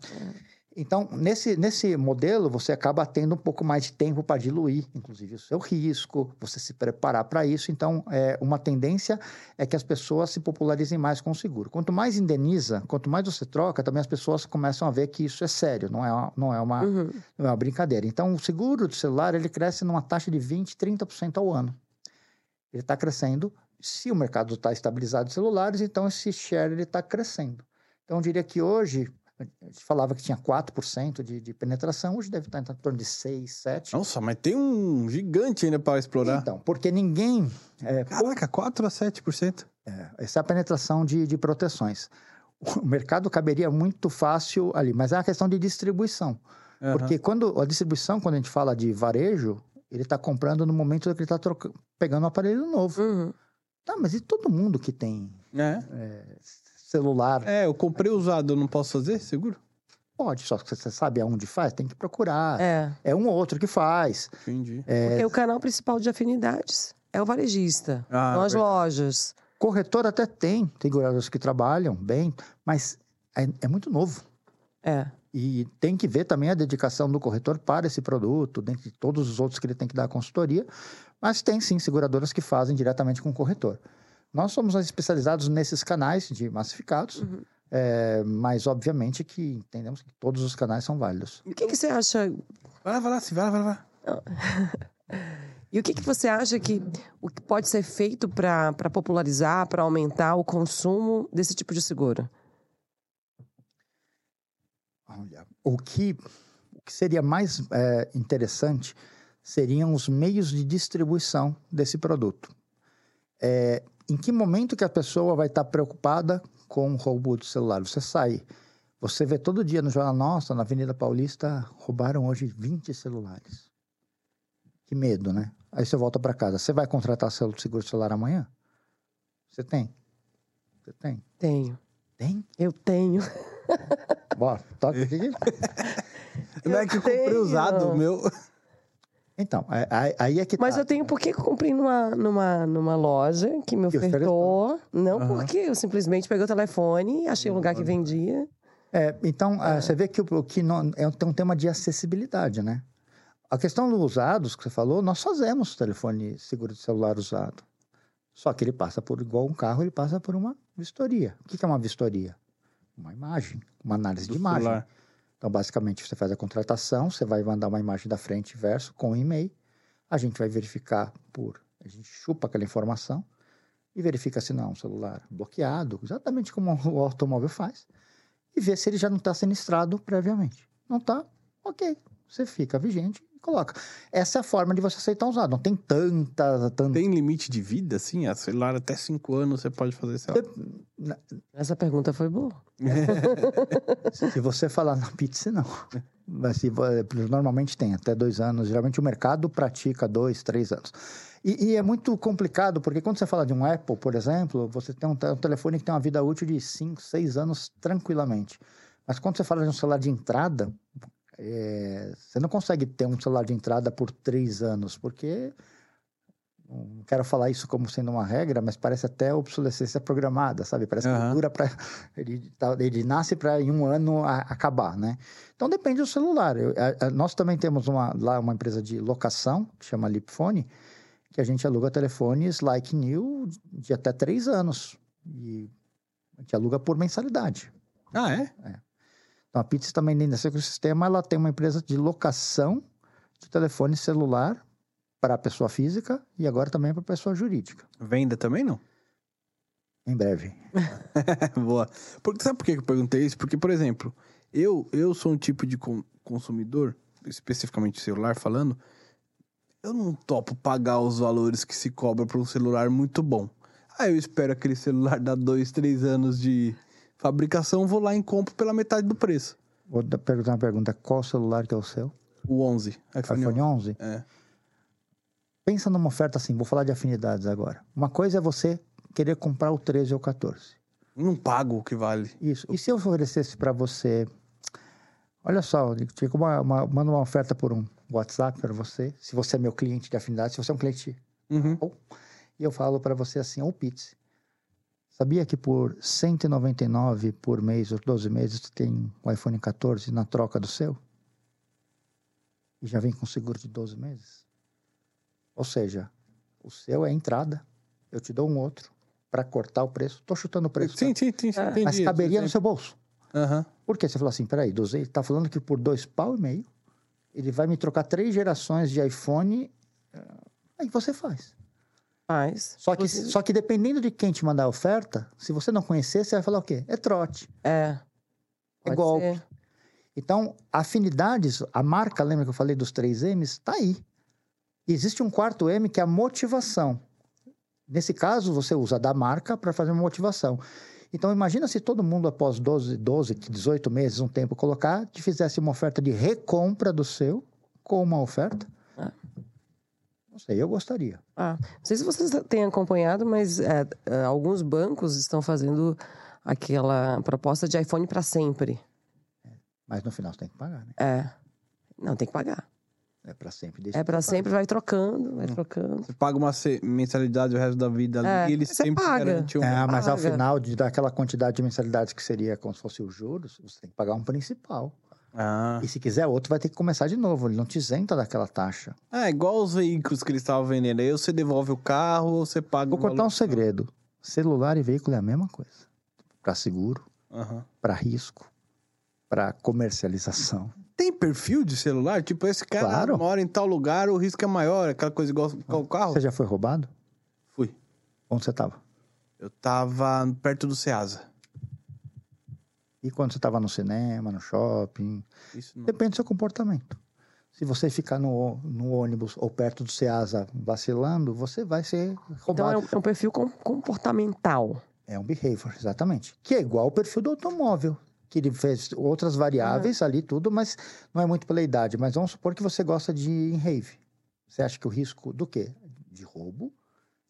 Então, nesse, nesse modelo, você acaba tendo um pouco mais de tempo para diluir, inclusive, o seu risco, você se preparar para isso. Então, é, uma tendência é que as pessoas se popularizem mais com o seguro. Quanto mais indeniza, quanto mais você troca, também as pessoas começam a ver que isso é sério, não é uma, não é uma, Uhum. não é uma brincadeira. Então, o seguro do celular, ele cresce numa taxa de 20%, 30% ao ano. Ele está crescendo. Se o mercado está estabilizado de celulares, então esse share está crescendo. Então, eu diria que hoje, falava que tinha 4% de, de penetração, hoje deve estar em torno de 6, 7%. Nossa, mas tem um gigante ainda para explorar. Então, porque ninguém... É, Caraca, 4 a 7%. essa é a penetração de, de proteções. O mercado caberia muito fácil ali, mas é uma questão de distribuição. Aham. Porque quando a distribuição, quando a gente fala de varejo, ele está comprando no momento que ele está pegando um aparelho novo. Uhum. Tá, mas e todo mundo que tem É. celular? É, eu comprei usado, eu não posso fazer, seguro? Pode, só que você sabe aonde faz, tem que procurar. É, É. um ou outro que faz. Entendi. Porque o canal principal de afinidades é o varejista. Ah, verdade. lojas. Corretor até tem, tem seguradores que trabalham bem, mas é, é muito novo. É. E tem que ver também a dedicação do corretor para esse produto, dentre todos os outros que ele tem que dar a consultoria. Mas tem sim seguradoras que fazem diretamente com o corretor. Nós somos especializados nesses canais de massificados, é, mas obviamente que entendemos que todos os canais são válidos. E o que, que você acha Vai lá, vai lá, sim, vai lá, vai lá. E o que, que você acha que, o que pode ser feito para popularizar, para aumentar o consumo desse tipo de seguro? Olha, o que, o que seria mais é, interessante seriam os meios de distribuição desse produto. É, em que momento que a pessoa vai estar preocupada com o roubo do celular? Você sai, você vê todo dia no jornal, nossa, na Avenida Paulista roubaram hoje 20 celulares. Que medo, né? Aí você volta para casa. Você vai contratar seu seguro de celular amanhã? Você tem? Você tem? Tenho. Tem? Eu tenho. Bora, toca aqui. Não é que eu comprei usado, o meu. Então, aí- é que Mas tá. eu tenho porque eu comprei numa, numa, numa loja que me ofertou. Não Aham. porque eu simplesmente peguei o telefone, achei um lugar que vendia. É, então, eh, você vê que o, que não, é, tem um tema de acessibilidade, né? A questão dos usados que você falou, nós fazemos telefone seguro de celular usado. Só que ele passa por, igual um carro, ele passa por uma vistoria. O que que é uma vistoria? Uma imagem, uma análise Do de imagem. celular. Então, basicamente, você faz a contratação, você vai mandar uma imagem da frente e verso com e-mail. A gente vai verificar por. A gente chupa aquela informação e verifica se não é um celular bloqueado, exatamente como o automóvel faz, e vê se ele já não está sinistrado previamente. Não está? Ok. Você fica vigente coloca. Essa é a forma de você aceitar usado. Não tem tanta. tanta... Tem limite de vida, assim? A celular até 5 anos você pode fazer, lá. Essa pergunta foi boa. Se você falar na pizza, não. Mas se, normalmente tem até dois anos. Geralmente o mercado pratica dois, três anos. E, e é muito complicado, porque quando você fala de um Apple, por exemplo, você tem um, um telefone que tem uma vida útil de cinco, seis anos tranquilamente. Mas quando você fala de um celular de entrada, é, você não consegue ter um celular de entrada por três anos, porque não quero falar isso como sendo uma regra, mas parece até obsolescência programada, sabe? Parece que Aham. dura para ele, tá- ele nasce para em um ano a- acabar, né? Então depende do celular. Eu- a- a- nós também temos uma, lá uma empresa de locação que chama Lipfone, que a gente aluga telefones like new de até três anos e a gente aluga por mensalidade. Ah, é? Então a Pizza também dentro desse ecossistema, ela tem uma empresa de locação de telefone celular para a pessoa física e agora também para a pessoa jurídica. Venda também não? Em breve. Boa. Porque, sabe por que eu perguntei isso? Porque, por exemplo, eu, eu sou um tipo de con- consumidor, especificamente celular falando, eu não topo pagar os valores que se cobra por um celular muito bom. Aí eu espero aquele celular dar dois, três anos de fabricação, vou lá e compro pela metade do preço. Vou perguntar uma pergunta: qual celular que é o seu? O 11. iPhone, iPhone 11. É. Pensa numa oferta assim, vou falar de afinidades agora. Uma coisa é você querer comprar o 13 ou o 14. Não pago o que vale. Isso. E se eu oferecesse para você. Olha só, eu uma, uma, mando uma oferta por um WhatsApp para você. Se você é meu cliente de afinidade, se você é um cliente. Uhum. E eu falo para você assim: ou Pizza. Sabia que por 199 por mês, ou 12 meses, você tem o iPhone 14 na troca do seu? E já vem com seguro de 12 meses? Ou seja, o seu é a entrada, eu te dou um outro para cortar o preço. Tô chutando o preço. Sim, tá? sim, sim, sim, entendi. Mas caberia sim. no seu bolso. Aham. Por quê? Você falou assim, peraí, 12, ele tá falando que por dois pau e meio, ele vai me trocar três gerações de iPhone, ah, aí você faz. Mas. Só que, inclusive- só que dependendo de quem te mandar a oferta, se você não conhecer, você vai falar o quê? É trote, É. é golpe. ser. Então, afinidades, a marca, lembra que eu falei dos três M's? Tá aí. E existe um quarto M que é a motivação. Nesse caso, você usa da marca para fazer uma motivação. Então, imagina se todo mundo, após 12, 12, 18 meses, um tempo, colocar, te fizesse uma oferta de recompra do seu, com uma oferta. Não sei, eu gostaria. Ah, não sei se vocês têm acompanhado, mas é, é, alguns bancos estão fazendo aquela proposta de iPhone para sempre. Mas no final você tem que pagar, né? É. Não, tem que pagar. É para sempre. deixa É para pagar. sempre, vai trocando, Hum. vai trocando. Você paga uma mensalidade o resto da vida ali É, e ele você sempre paga. garante um. É, mas ao paga. final de daquela quantidade de mensalidades que seria como se fosse os juros, você tem que pagar um principal. Ah. E se quiser outro, vai ter que começar de novo. Ele não te isenta daquela taxa. É, igual os veículos que eles estavam vendendo. Aí você devolve o carro ou você paga Vou o contar um segredo. Celular e veículo é a mesma coisa. Para seguro, Aham. para risco, para comercialização. Tem perfil de celular? Tipo, esse cara Claro. mora em tal lugar, o risco é maior, aquela coisa igual o carro? Você já foi roubado? Fui. Onde você estava? Eu tava perto do Ceasa. E quando você estava no cinema, no shopping? Isso não. Depende do seu comportamento. Se você ficar no, no ônibus ou perto do Ceasa vacilando, você vai ser Então roubado. é um, é um perfil com- comportamental. É um behavior, exatamente. Que é igual ao perfil do automóvel. Que ele fez outras variáveis ali, tudo, mas não é muito pela idade. Mas vamos supor que você gosta de ir em rave. Você acha que o risco do quê? De roubo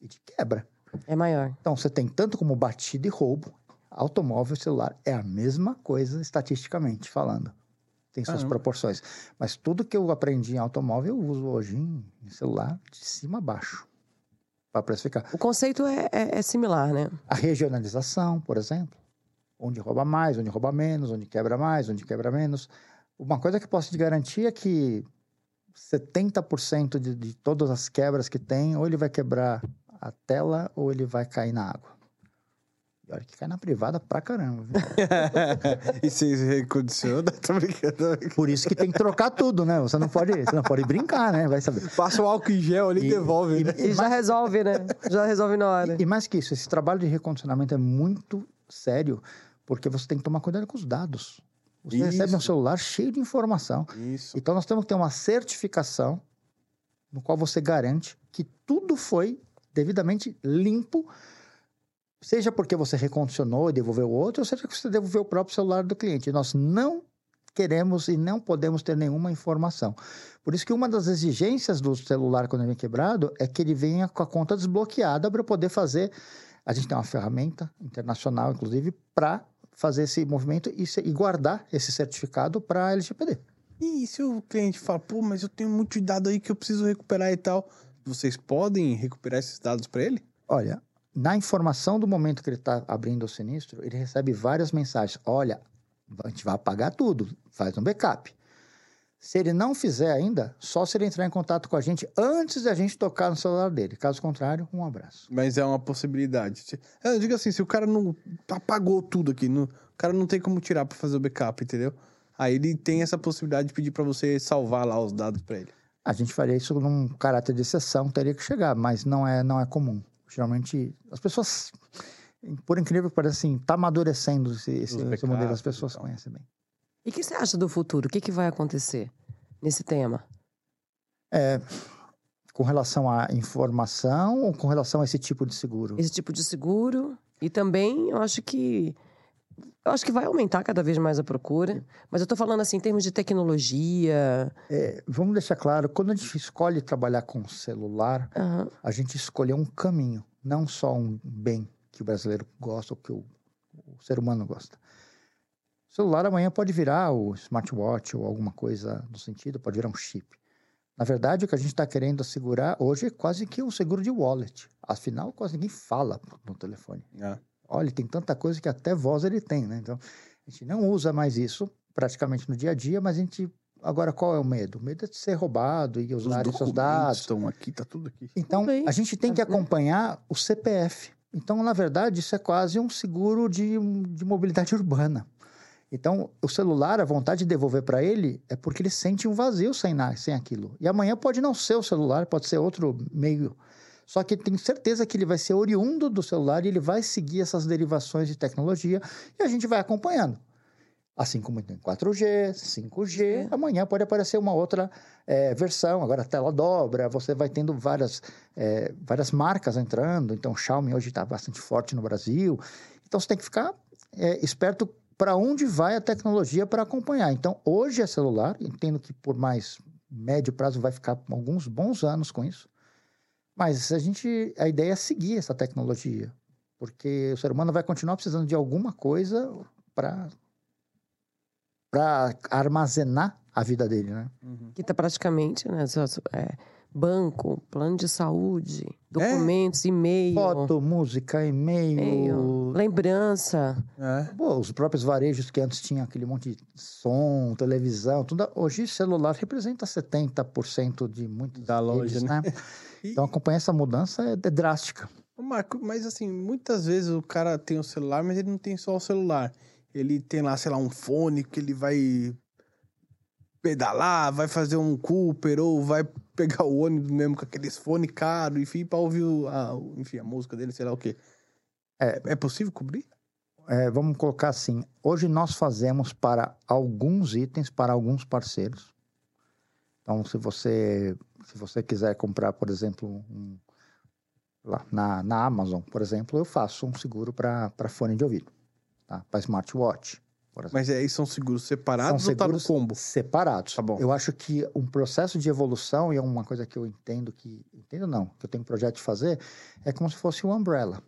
e de quebra. É maior. Então, você tem tanto como batida e roubo. Automóvel e celular é a mesma coisa, estatisticamente falando. Tem suas Caramba. proporções. Mas tudo que eu aprendi em automóvel, eu uso hoje em, em celular de cima a baixo. Para precificar. O conceito é, é- é similar, né? A regionalização, por exemplo. Onde rouba mais, onde rouba menos, onde quebra mais, onde quebra menos. Uma coisa que eu posso te garantir é que 70% de, de todas as quebras que tem, ou ele vai quebrar a tela, ou ele vai cair na água. E olha que cai na privada pra caramba. viu? e vocês recondicionam? Tô brincando. Por isso que tem que trocar tudo, né? Você não pode, você não pode brincar, né? Vai saber. Passa o álcool em gel ali e E- devolve, e- né? E já resolve, né? Já resolve na hora. E mais que isso, esse trabalho de recondicionamento é muito sério, porque você tem que tomar cuidado com os dados. Você Isso. recebe um celular cheio de informação. Isso. Então nós temos que ter uma certificação no qual você garante que tudo foi devidamente limpo, seja porque você recondicionou e devolveu outro, ou seja que você devolveu o próprio celular do cliente. Nós não queremos e não podemos ter nenhuma informação. Por isso que uma das exigências do celular quando ele vem quebrado é que ele venha com a conta desbloqueada para poder fazer. A gente tem uma ferramenta internacional, inclusive, para fazer esse movimento e, e guardar esse certificado para a LGPD. E se o cliente fala, pô, mas eu tenho muito dado aí que eu preciso recuperar e tal. Vocês podem recuperar esses dados pra ele? Olha, na informação do momento que ele está abrindo o sinistro, ele recebe várias mensagens. Olha, a gente vai apagar tudo, faz um backup. Se ele não fizer ainda, só se ele entrar em contato com a gente antes de a gente tocar no celular dele. Caso contrário, um abraço. Mas é uma possibilidade. Eu digo assim, se o cara não apagou tudo aqui, não- o cara não tem como tirar pra fazer o backup, entendeu? Aí ele tem essa possibilidade de pedir pra você salvar lá os dados pra ele. A gente faria isso num caráter de exceção, teria que chegar, mas não é, não é comum. Geralmente, as pessoas, por incrível que pareça, assim, tá amadurecendo esse, esse, esse modelo, as pessoas conhecem bem. E o que você acha do futuro? O que, que vai acontecer nesse tema? Com relação à informação ou com relação a esse tipo de seguro? Esse tipo de seguro. E também, eu acho que eu acho que vai aumentar cada vez mais a procura. Mas eu tô falando assim, em termos de tecnologia. É, vamos deixar claro, quando a gente escolhe trabalhar com celular, aham. a gente escolheu um caminho, não só um bem que o brasileiro gosta ou que o, o ser humano gosta. O celular amanhã pode virar o smartwatch ou alguma coisa no sentido, pode virar um chip. Na verdade, o que a gente está querendo assegurar hoje é quase que um seguro de wallet. Afinal, quase ninguém fala no telefone. É. Olha, tem tanta coisa que até voz ele tem, né? Então, a gente não usa mais isso praticamente no dia a dia, mas a gente. Agora, qual é o medo? O medo é de ser roubado e Os usar seus documentos dados. estão aqui, tá tudo aqui. Então, a gente tem que acompanhar o CPF. Então, na verdade, isso é quase um seguro de, de mobilidade urbana. Então, o celular, a vontade de devolver para ele é porque ele sente um vazio sem, na- sem aquilo. E amanhã pode não ser o celular, pode ser outro meio. Só que tenho certeza que ele vai ser oriundo do celular e ele vai seguir essas derivações de tecnologia e a gente vai acompanhando. Assim como tem 4G, 5G, É. amanhã pode aparecer uma outra eh, versão. Agora a tela dobra, você vai tendo várias, eh, várias marcas entrando. Então, Xiaomi hoje está bastante forte no Brasil. Então, você tem que ficar eh, esperto para onde vai a tecnologia para acompanhar. Então, hoje é celular, entendo que por mais médio prazo vai ficar alguns bons anos com isso. Mas a gente, a ideia é seguir essa tecnologia, porque o ser humano vai continuar precisando de alguma coisa para para armazenar a vida dele, né? Que tá praticamente, né? é, banco, plano de saúde, documentos, e-mail, Foto, música, e-mail. lembrança. É. Pô, os próprios varejos que antes tinham aquele monte de som, televisão, tudo. Hoje, celular representa 70% de muitas Da loja, redes, né? Então, acompanhar essa mudança é, é drástica. Marco, mas assim, muitas vezes o cara tem o celular, mas ele não tem só o celular. Ele tem lá, sei lá, um fone que ele vai pedalar, vai fazer um Cooper, ou vai pegar o ônibus mesmo com aqueles fones caros, enfim, pra ouvir a, enfim, a música dele, sei lá o quê. É, é possível cobrir? É, vamos colocar assim: hoje nós fazemos para alguns itens, para alguns parceiros. Então, se você, se você quiser comprar, por exemplo, um, lá, na, na Amazon, por exemplo, eu faço um seguro para fone de ouvido, tá? para smartwatch, por exemplo. Mas aí são seguros separados São ou tá no seguros combo? separados. Tá bom. Eu acho que um processo de evolução, e é uma coisa que eu entendo que. Entendo não, que eu tenho um projeto de fazer, é como se fosse um umbrella.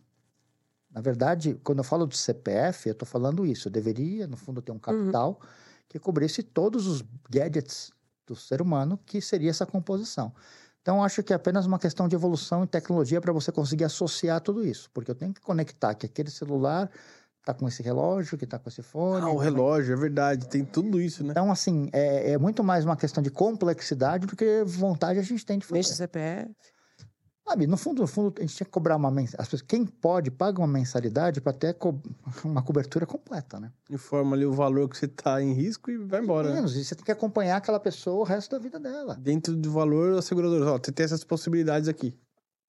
Na verdade, quando eu falo de CPF, eu estou falando isso. Eu deveria, no fundo, ter um capital que cobrisse todos os gadgets do ser humano, que seria essa composição. Então, acho que é apenas uma questão de evolução e tecnologia para você conseguir associar tudo isso. Porque eu tenho que conectar que aquele celular está com esse relógio, que está com esse fone. Ah, o relógio, é verdade, tem tudo isso, né? Então, assim, é, é muito mais uma questão de complexidade do que vontade a gente tem de Mexe fazer. CPF. Sabe, no fundo, no fundo, a gente tinha que cobrar uma mensalidade. Quem pode, paga uma mensalidade para ter co- uma cobertura completa, né? Informa ali o valor que você tá em risco e vai embora. né? Menos, e você tem que acompanhar aquela pessoa o resto da vida dela. Dentro do valor, a seguradora, ó, você tem essas possibilidades aqui.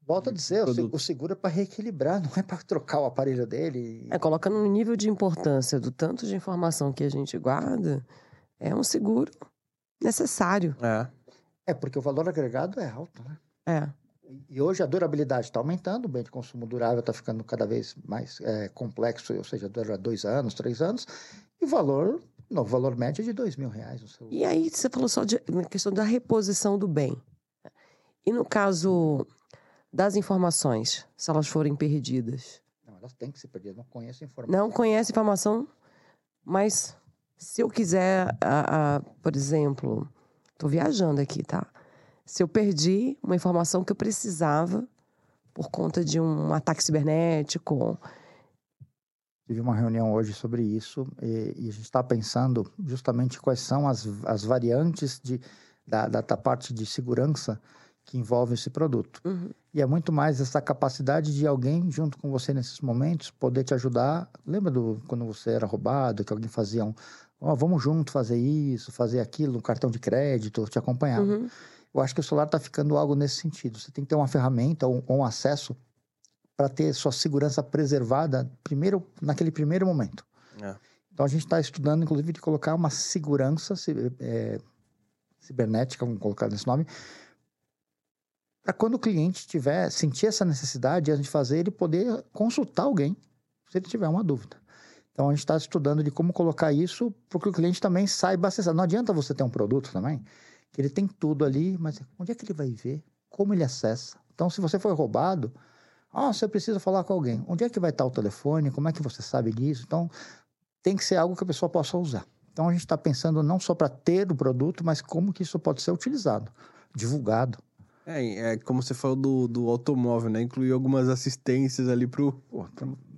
Volto a dizer, Produto. o seguro é para reequilibrar, não é para trocar o aparelho dele. É, colocando no nível de importância do tanto de informação que a gente guarda, é um seguro necessário. É. É, porque o valor agregado é alto, né? É. E hoje a durabilidade está aumentando, o bem de consumo durável está ficando cada vez mais é, complexo, ou seja, dura dois anos, três anos, e o valor, não, o valor médio é de dois mil reais. E aí, você falou só de, na questão da reposição do bem. E no caso das informações, se elas forem perdidas? Não, elas têm que se perder, eu não conheço informação. Não conhece informação, mas se eu quiser, a, a- por exemplo, estou viajando aqui, tá? Se eu perdi uma informação que eu precisava por conta de um ataque cibernético, Tive uma reunião hoje sobre isso e, e a gente está pensando justamente quais são as, as variantes de, da, da, da parte de segurança que envolve esse produto. Uhum. E é muito mais essa capacidade de alguém junto com você nesses momentos poder te ajudar. Lembra do quando você era roubado, que alguém fazia um, ó, vamos junto fazer isso, fazer aquilo, um cartão de crédito, te acompanhava. Uhum. Eu acho que o celular está ficando algo nesse sentido. Você tem que ter uma ferramenta ou, ou um acesso para ter sua segurança preservada primeiro naquele primeiro momento. É. Então a gente está estudando, inclusive, de colocar uma segurança é, cibernética, vamos colocar nesse nome, para quando o cliente tiver sentir essa necessidade de fazer, ele poder consultar alguém se ele tiver uma dúvida. Então a gente está estudando de como colocar isso para que o cliente também saiba acessar. Não adianta você ter um produto também, ele tem tudo ali, mas onde é que ele vai ver? Como ele acessa? Então, se você foi roubado, ah, você precisa falar com alguém. Onde é que vai estar o telefone? Como é que você sabe disso? Então, tem que ser algo que a pessoa possa usar. Então, a gente está pensando não só para ter o produto, mas como que isso pode ser utilizado, divulgado. É, é como você falou do, do automóvel, né? Incluir algumas assistências ali pro.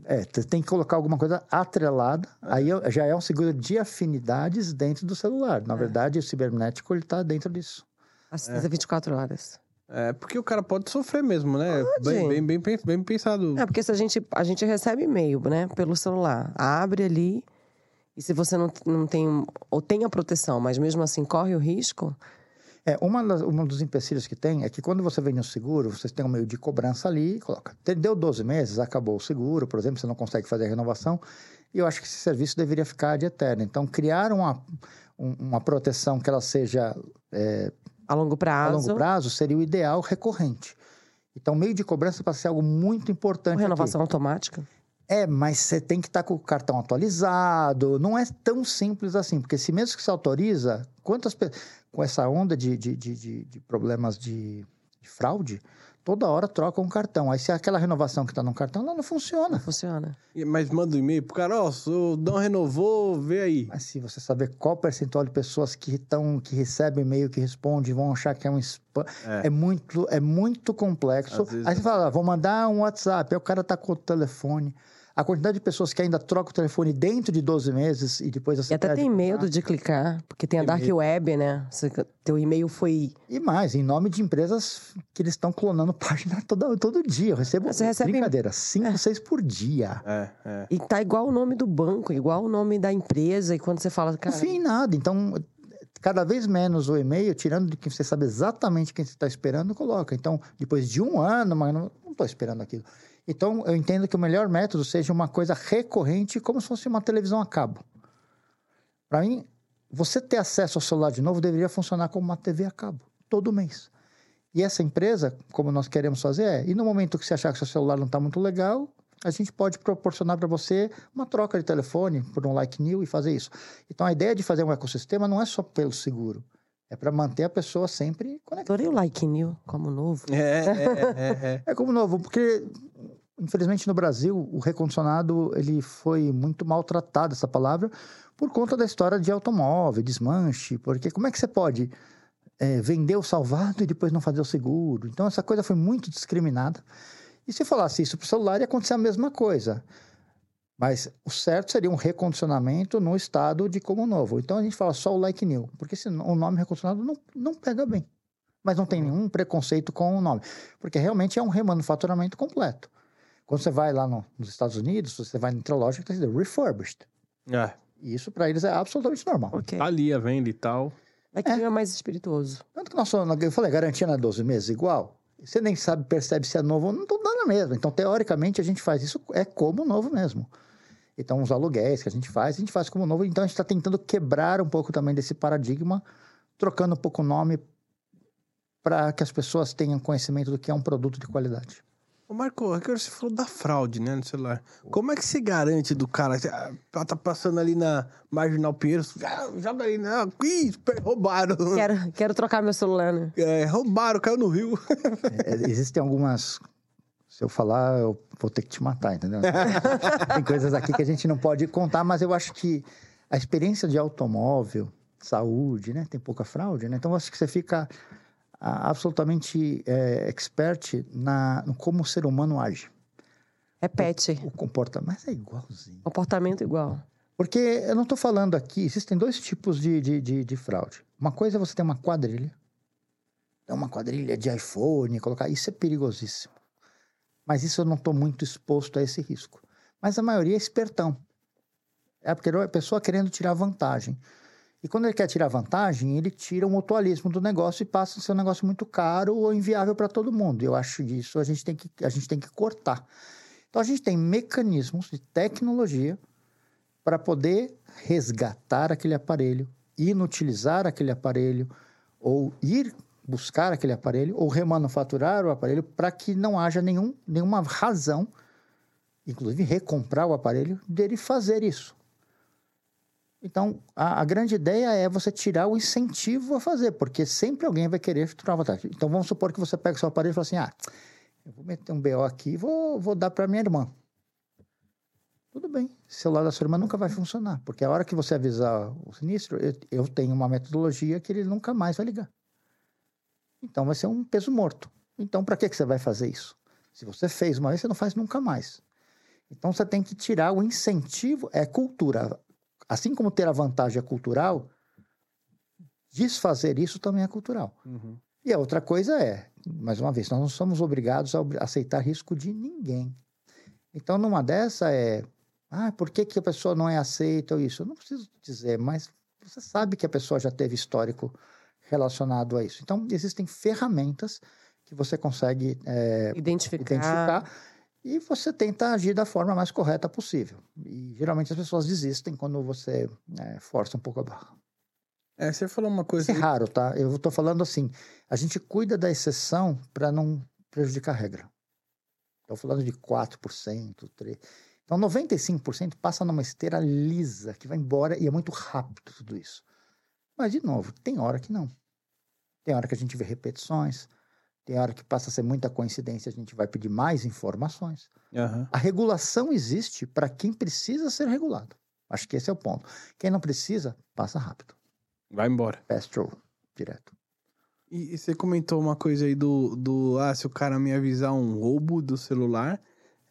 É, tem que colocar alguma coisa atrelada. É. Aí já é um seguro de afinidades dentro do celular. Na é. verdade, o cibernético ele está dentro disso. Assistência é. 24 horas. É, porque o cara pode sofrer mesmo, né? Bem, bem, bem, bem, pensado. É, porque se a gente, a gente recebe e-mail, né, pelo celular, abre ali, e se você não, não tem, ou tem a proteção, mas mesmo assim corre o risco... É, uma, das, uma dos empecilhos que tem é que quando você vende um seguro, vocês têm um meio de cobrança ali, coloca, deu 12 meses, acabou o seguro, por exemplo, você não consegue fazer a renovação, e eu acho que esse serviço deveria ficar de eterno. Então, criar uma, uma proteção que ela seja... É, a longo prazo. A longo prazo seria o ideal recorrente. Então, meio de cobrança passa ser algo muito importante. Uma renovação aqui. automática? É, mas você tem que estar tá com o cartão atualizado. Não é tão simples assim, porque se mesmo que você autoriza, quantas com essa onda de, de, de, de problemas de fraude, toda hora troca um cartão. Aí se aquela renovação que está no cartão, ela não funciona. Não funciona. Mas manda um e-mail pro cara, ó, oh, não renovou, vê aí. Mas se você saber qual percentual de pessoas que estão, que recebem e-mail, que respondem, vão achar que é um spam, é, é muito, é muito complexo. Aí você fala, ah, vou mandar um WhatsApp, aí o cara tá com o telefone. A quantidade de pessoas que ainda trocam o telefone dentro de 12 meses e depois E até tem medo de clicar, porque tem a Dark Web, né? Você, teu e-mail foi. E mais, em nome de empresas que eles estão clonando página todo, todo dia. Eu recebo você recebe... brincadeira, 5, é. 6 por dia. É, é. E tá igual o nome do banco, igual o nome da empresa. E quando você fala. Cara... Enfim, nada. Então, cada vez menos o e-mail, tirando de quem você sabe exatamente quem você está esperando, coloca. Então, depois de um ano, mas não estou esperando aquilo. Então, eu entendo que o melhor método seja uma coisa recorrente, como se fosse uma televisão a cabo. Para mim, você ter acesso ao celular de novo deveria funcionar como uma TV a cabo, todo mês. E essa empresa, como nós queremos fazer, é, e no momento que você achar que seu celular não está muito legal, a gente pode proporcionar para você uma troca de telefone por um like new e fazer isso. Então, a ideia de fazer um ecossistema não é só pelo seguro. É para manter a pessoa sempre conectada. Adorei o like new como novo. É, é, é, é. é como novo, porque infelizmente no Brasil o recondicionado ele foi muito maltratado essa palavra por conta da história de automóvel, desmanche, porque como é que você pode é, vender o salvado e depois não fazer o seguro? Então essa coisa foi muito discriminada. E se falasse isso para o celular ia acontecer a mesma coisa. Mas o certo seria um recondicionamento no estado de como novo. Então a gente fala só o like new, porque o nome recondicionado não, não pega bem. Mas não tem nenhum preconceito com o nome, porque realmente é um remanufaturamento completo. Quando você vai lá no, nos Estados Unidos, você vai na loja que escrito refurbished. É. E isso para eles é absolutamente normal. Okay. Tá ali a venda e tal. É que é. é mais espirituoso. Tanto que nós, eu falei, garantia na 12 meses igual. Você nem sabe, percebe se é novo ou não, não dá na mesma. Então, teoricamente, a gente faz isso é como novo mesmo. Então, os aluguéis que a gente faz, a gente faz como novo. Então, a gente está tentando quebrar um pouco também desse paradigma, trocando um pouco o nome para que as pessoas tenham conhecimento do que é um produto de qualidade. Ô Marco, agora você falou da fraude, né, no celular. Como é que se garante do cara? Ah, tá passando ali na Marginal Pinheiros, joga ali, né? Ih, roubaram. Quero, quero trocar meu celular, né? É, roubaram, caiu no rio. É, existem algumas... Se eu falar, eu vou ter que te matar, entendeu? Tem coisas aqui que a gente não pode contar, mas eu acho que a experiência de automóvel, saúde, né? Tem pouca fraude, né? Então, eu acho que você fica absolutamente é, expert na, no como o ser humano age. Repete. O, o comportamento, mas é igualzinho. Comportamento igual. Porque eu não estou falando aqui, existem dois tipos de, de, de, de, fraude. Uma coisa é você ter uma quadrilha, é uma quadrilha de iPhone, colocar, isso é perigosíssimo. Mas isso eu não estou muito exposto a esse risco. Mas a maioria é espertão. É porque é a pessoa querendo tirar vantagem. E quando ele quer tirar vantagem, ele tira o mutualismo do negócio e passa a ser um negócio muito caro ou inviável para todo mundo. Eu acho isso a gente tem que a gente tem que cortar. Então a gente tem mecanismos de tecnologia para poder resgatar aquele aparelho, inutilizar aquele aparelho ou ir buscar aquele aparelho ou remanufaturar o aparelho para que não haja nenhum, nenhuma razão inclusive recomprar o aparelho, dele fazer isso. Então, a, a, grande ideia é você tirar o incentivo a fazer, porque sempre alguém vai querer tirar vantagem. Então, vamos supor que você pega o seu aparelho e fala assim: ah, eu vou meter um BO aqui e vou, vou dar para minha irmã. Tudo bem, o celular da sua irmã nunca vai funcionar, porque a hora que você avisar o sinistro, eu, eu tenho uma metodologia que ele nunca mais vai ligar. Então, vai ser um peso morto. Então, para que, que você vai fazer isso? Se você fez uma vez, você não faz nunca mais. Então, você tem que tirar o incentivo, é cultura assim como ter a vantagem é cultural, desfazer isso também é cultural. Uhum. E a outra coisa é, mais uma vez, nós não somos obrigados a aceitar risco de ninguém. Então, numa dessa é, ah, por que, que a pessoa não é aceita ou isso? Eu não preciso dizer, mas você sabe que a pessoa já teve histórico relacionado a isso. Então, existem ferramentas que você consegue é, identificar. identificar e você tenta agir da forma mais correta possível. E geralmente as pessoas desistem quando você é, força um pouco a barra. É, você falou uma coisa. Isso é raro, tá? Eu estou falando assim: a gente cuida da exceção para não prejudicar a regra. Estou falando de 4%, 3%. Então, 95% passa numa esteira lisa, que vai embora e é muito rápido tudo isso. Mas, de novo, tem hora que não. Tem hora que a gente vê repetições, tem hora que passa a ser muita coincidência, a gente vai pedir mais informações. Uhum. A regulação existe para quem precisa ser regulado. Acho que esse é o ponto. Quem não precisa, passa rápido. Vai embora. Pass through, direto. E, e, você comentou uma coisa aí do, do. Ah, se o cara me avisar um roubo do celular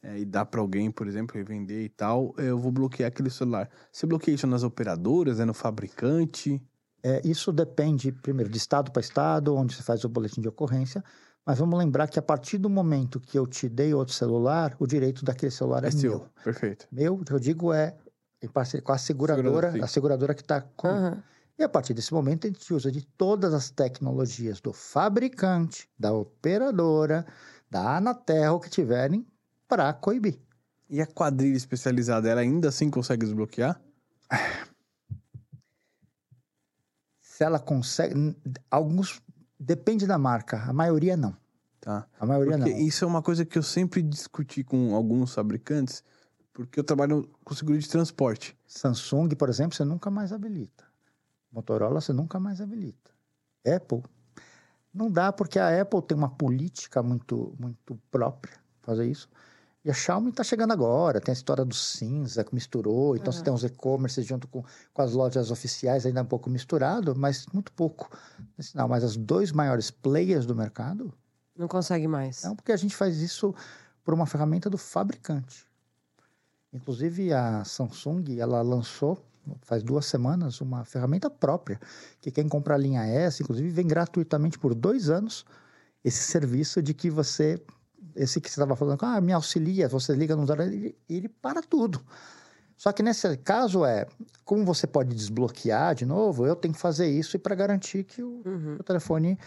é, e dá para alguém, por exemplo, revender e tal, eu vou bloquear aquele celular. Você bloqueia isso nas operadoras, é no fabricante? É, isso depende, primeiro, de estado para estado, onde você faz o boletim de ocorrência. Mas vamos lembrar que a partir do momento que eu te dei outro celular, o direito daquele celular é, é seu. meu. Perfeito. Meu, eu digo é em parceria com a seguradora, a seguradora que está com. Uhum. E a partir desse momento a gente usa de todas as tecnologias do fabricante, da operadora, da Anatel que tiverem para coibir. E a quadrilha especializada, ela ainda assim consegue desbloquear? se ela consegue. Alguns. Depende da marca, a maioria não. Tá. A maioria porque não. Isso é uma coisa que eu sempre discuti com alguns fabricantes, porque eu trabalho com seguro de transporte. Samsung, por exemplo, você nunca mais habilita. Motorola, você nunca mais habilita. Apple, não dá porque a Apple tem uma política muito, muito própria fazer isso. E a Xiaomi está chegando agora, tem a história do cinza que misturou, então uhum. você tem os e-commerce junto com, com as lojas oficiais ainda um pouco misturado, mas muito pouco. Não, mas as dois maiores players do mercado... Não consegue mais. Não, porque a gente faz isso por uma ferramenta do fabricante. Inclusive a Samsung, ela lançou faz duas semanas uma ferramenta própria, que quem compra a linha S, inclusive, vem gratuitamente por dois anos esse serviço de que você esse que você estava falando, ah, me auxilia, você liga no ele, ele para tudo. Só que nesse caso é, como você pode desbloquear de novo, eu tenho que fazer isso para garantir que o, uhum. o telefone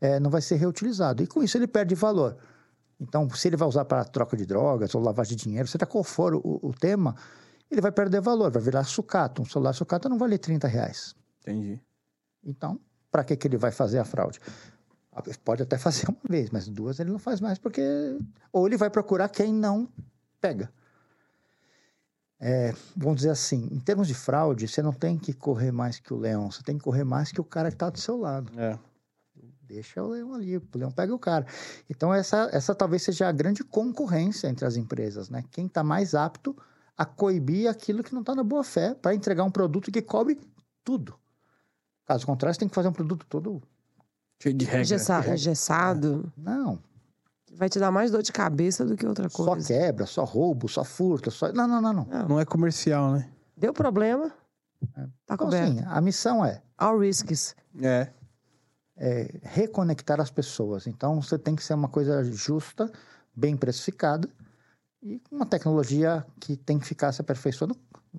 é, não vai ser reutilizado. E com isso ele perde valor. Então, se ele vai usar para troca de drogas ou lavagem de dinheiro, seja qual for o, o, tema, ele vai perder valor, vai virar sucata. Um celular sucata não vale 30 reais. Entendi. Então, para que, que ele vai fazer a fraude? Pode até fazer uma vez, mas duas ele não faz mais porque. Ou ele vai procurar quem não pega. É, vamos dizer assim, em termos de fraude, você não tem que correr mais que o leão, você tem que correr mais que o cara que está do seu lado. É. Deixa o leão ali, o leão pega o cara. Então, essa, essa talvez seja a grande concorrência entre as empresas, né? Quem está mais apto a coibir aquilo que não está na boa fé para entregar um produto que cobre tudo. Caso contrário, você tem que fazer um produto todo Cheio de regra. Engessa, engessado. É. Não. Vai te dar mais dor de cabeça do que outra coisa. Só quebra, só roubo, só furto, só... Não, não, não, não. Não, não é comercial, né? Deu problema, é. tá então, coberto. Assim, a missão é... All risks. É. é. Reconectar as pessoas. Então, você tem que ser uma coisa justa, bem precificada e com uma tecnologia que tem que ficar se aperfeiçoando.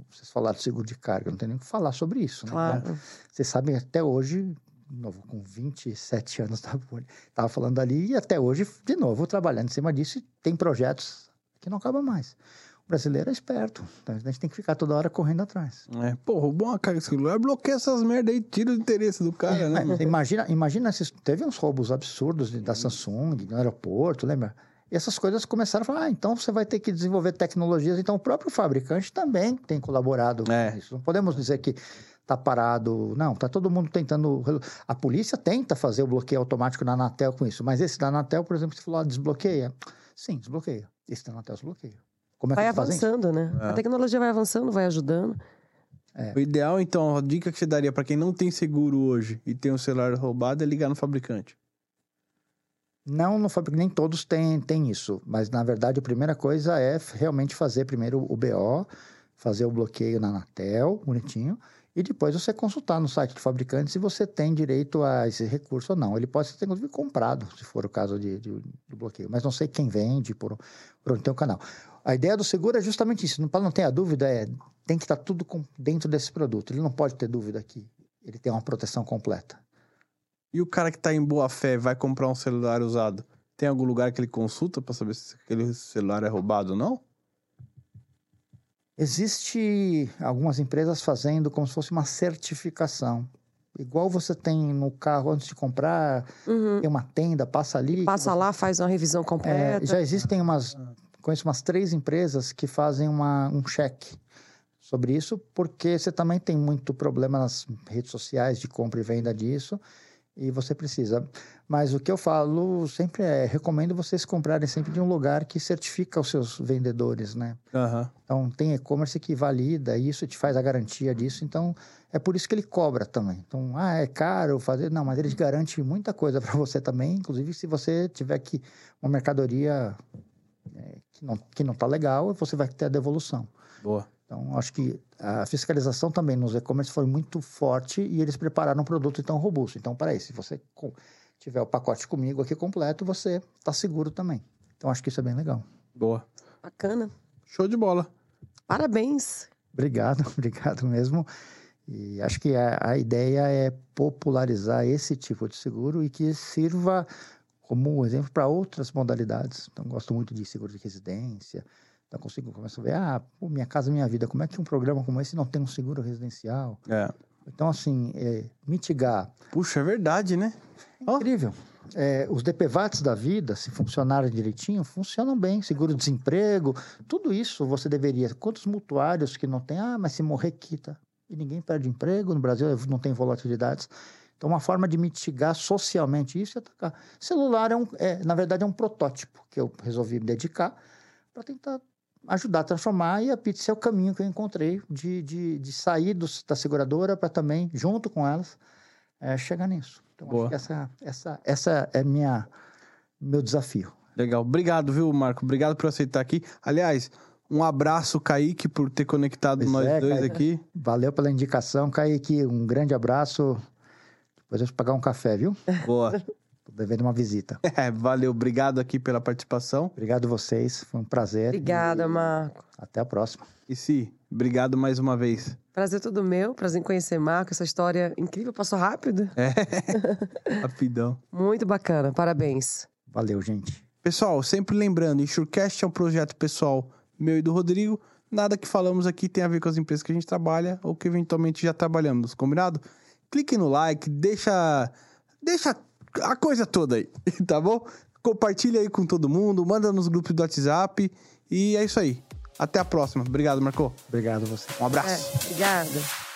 Vocês falaram de seguro de carga, não tem nem o que falar sobre isso. Né? Claro. Então, vocês sabem até hoje novo, com 27 anos, estava falando ali, e até hoje, de novo, trabalhando em cima disso, e tem projetos que não acabam mais. O brasileiro é esperto, então a gente tem que ficar toda hora correndo atrás. É, pô, roubou uma carga celular, bloqueia essas merda aí, tira o interesse do cara, é, né? imagina, imagina se teve uns roubos absurdos da Samsung, no aeroporto, lembra? E essas coisas começaram a falar, ah, então você vai ter que desenvolver tecnologias. Então, o próprio fabricante também tem colaborado É. com isso. Não podemos dizer que está parado. Não, está todo mundo tentando. A polícia tenta fazer o bloqueio automático na Anatel com isso. Mas esse da Anatel, por exemplo, você falou, ah, desbloqueia. Sim, desbloqueia. Esse da Anatel desbloqueia. Como é que Vai avançando, né? É. A tecnologia vai avançando, vai ajudando. O ideal, então, a dica que você daria pra quem não tem seguro hoje e tem um celular roubado é ligar no fabricante. Não no fabricante, nem todos têm, têm isso. Mas, na verdade, a primeira coisa é realmente fazer primeiro o BO, fazer o bloqueio na Anatel, bonitinho, e depois você consultar no site do fabricante se você tem direito a esse recurso ou não. Ele pode ser, inclusive, comprado, se for o caso de, de- do bloqueio. Mas não sei quem vende por, por onde tem o canal. A ideia do seguro é justamente isso. Não, para não ter a dúvida, é, tem que estar tudo com- dentro desse produto. Ele não pode ter dúvida que ele tem uma proteção completa. E o cara que tá em boa fé vai comprar um celular usado, tem algum lugar que ele consulta pra saber se aquele celular é roubado ou não? Existe algumas empresas fazendo como se fosse uma certificação. Igual você tem no carro antes de comprar, Uhum. tem uma tenda, passa ali. Passa você- lá, faz uma revisão É, completa. já existem umas, conheço umas três empresas que fazem uma, um cheque sobre isso, porque você também tem muito problema nas redes sociais de compra e venda disso, e você precisa. Mas o que eu falo sempre é, recomendo vocês comprarem sempre de um lugar que certifica os seus vendedores, né? Aham. Então, tem e-commerce que valida isso, te faz a garantia disso. Então, é por isso que ele cobra também. Então, ah, é caro fazer. Não, mas ele garante muita coisa para você também. Inclusive, se você tiver que uma mercadoria é, que não que não está legal, você vai ter a devolução. Boa. Então, acho que a fiscalização também nos e-commerce foi muito forte e eles prepararam um produto tão robusto. Então, para isso, se você tiver o pacote comigo aqui completo, você está seguro também. Então, acho que isso é bem legal. Boa. Bacana. Show de bola. Parabéns. Obrigado, obrigado mesmo. E acho que a, a ideia é popularizar esse tipo de seguro e que sirva como exemplo para outras modalidades. Então, gosto muito de seguro de residência. Então, consigo começar a ver, ah, pô, minha casa, minha vida, como é que um programa como esse não tem um seguro residencial? É. Então, assim, é, mitigar. Puxa, é verdade, né? Ó. Incrível. É, os DPVATs da vida, se funcionarem direitinho, funcionam bem. Seguro-desemprego, tudo isso você deveria. Quantos mutuários que não tem? Ah, mas se morrer, quita. E ninguém perde emprego. No Brasil não tem volatilidades. Então, uma forma de mitigar socialmente isso é atacar. Celular, é, um, é na verdade, é um protótipo que eu resolvi me dedicar para tentar ajudar a transformar. E a Pizza é o caminho que eu encontrei de, de, de sair dos, da seguradora para também, junto com elas, é, chegar nisso. Então, Boa. acho que essa, essa, essa é minha, meu desafio. Legal. Obrigado, viu, Marco? Obrigado por aceitar aqui. Aliás, um abraço, Kaique, por ter conectado Pois nós é, dois Kaique. aqui. Valeu pela indicação, Kaique. Um grande abraço. Depois eu vou pagar um café, viu? Boa. Tô devendo uma visita. É, valeu. Obrigado aqui pela participação. Obrigado vocês, foi um prazer. Obrigada, E Marco. Até a próxima. E si, obrigado mais uma vez. Prazer todo meu. Prazer em conhecer Marco. Essa história incrível. Passou rápido. Rapidão. Muito bacana. Parabéns. Valeu, gente. Pessoal, sempre lembrando, Insurecast é um projeto pessoal meu e do Rodrigo. Nada que falamos aqui tem a ver com as empresas que a gente trabalha ou que eventualmente já trabalhamos, combinado? Clique no like, deixa deixa a coisa toda aí, tá bom? Compartilha aí com todo mundo, manda nos grupos do WhatsApp e é isso aí. Até a próxima. Obrigado, Marco. Obrigado a você. Um abraço. É, obrigada.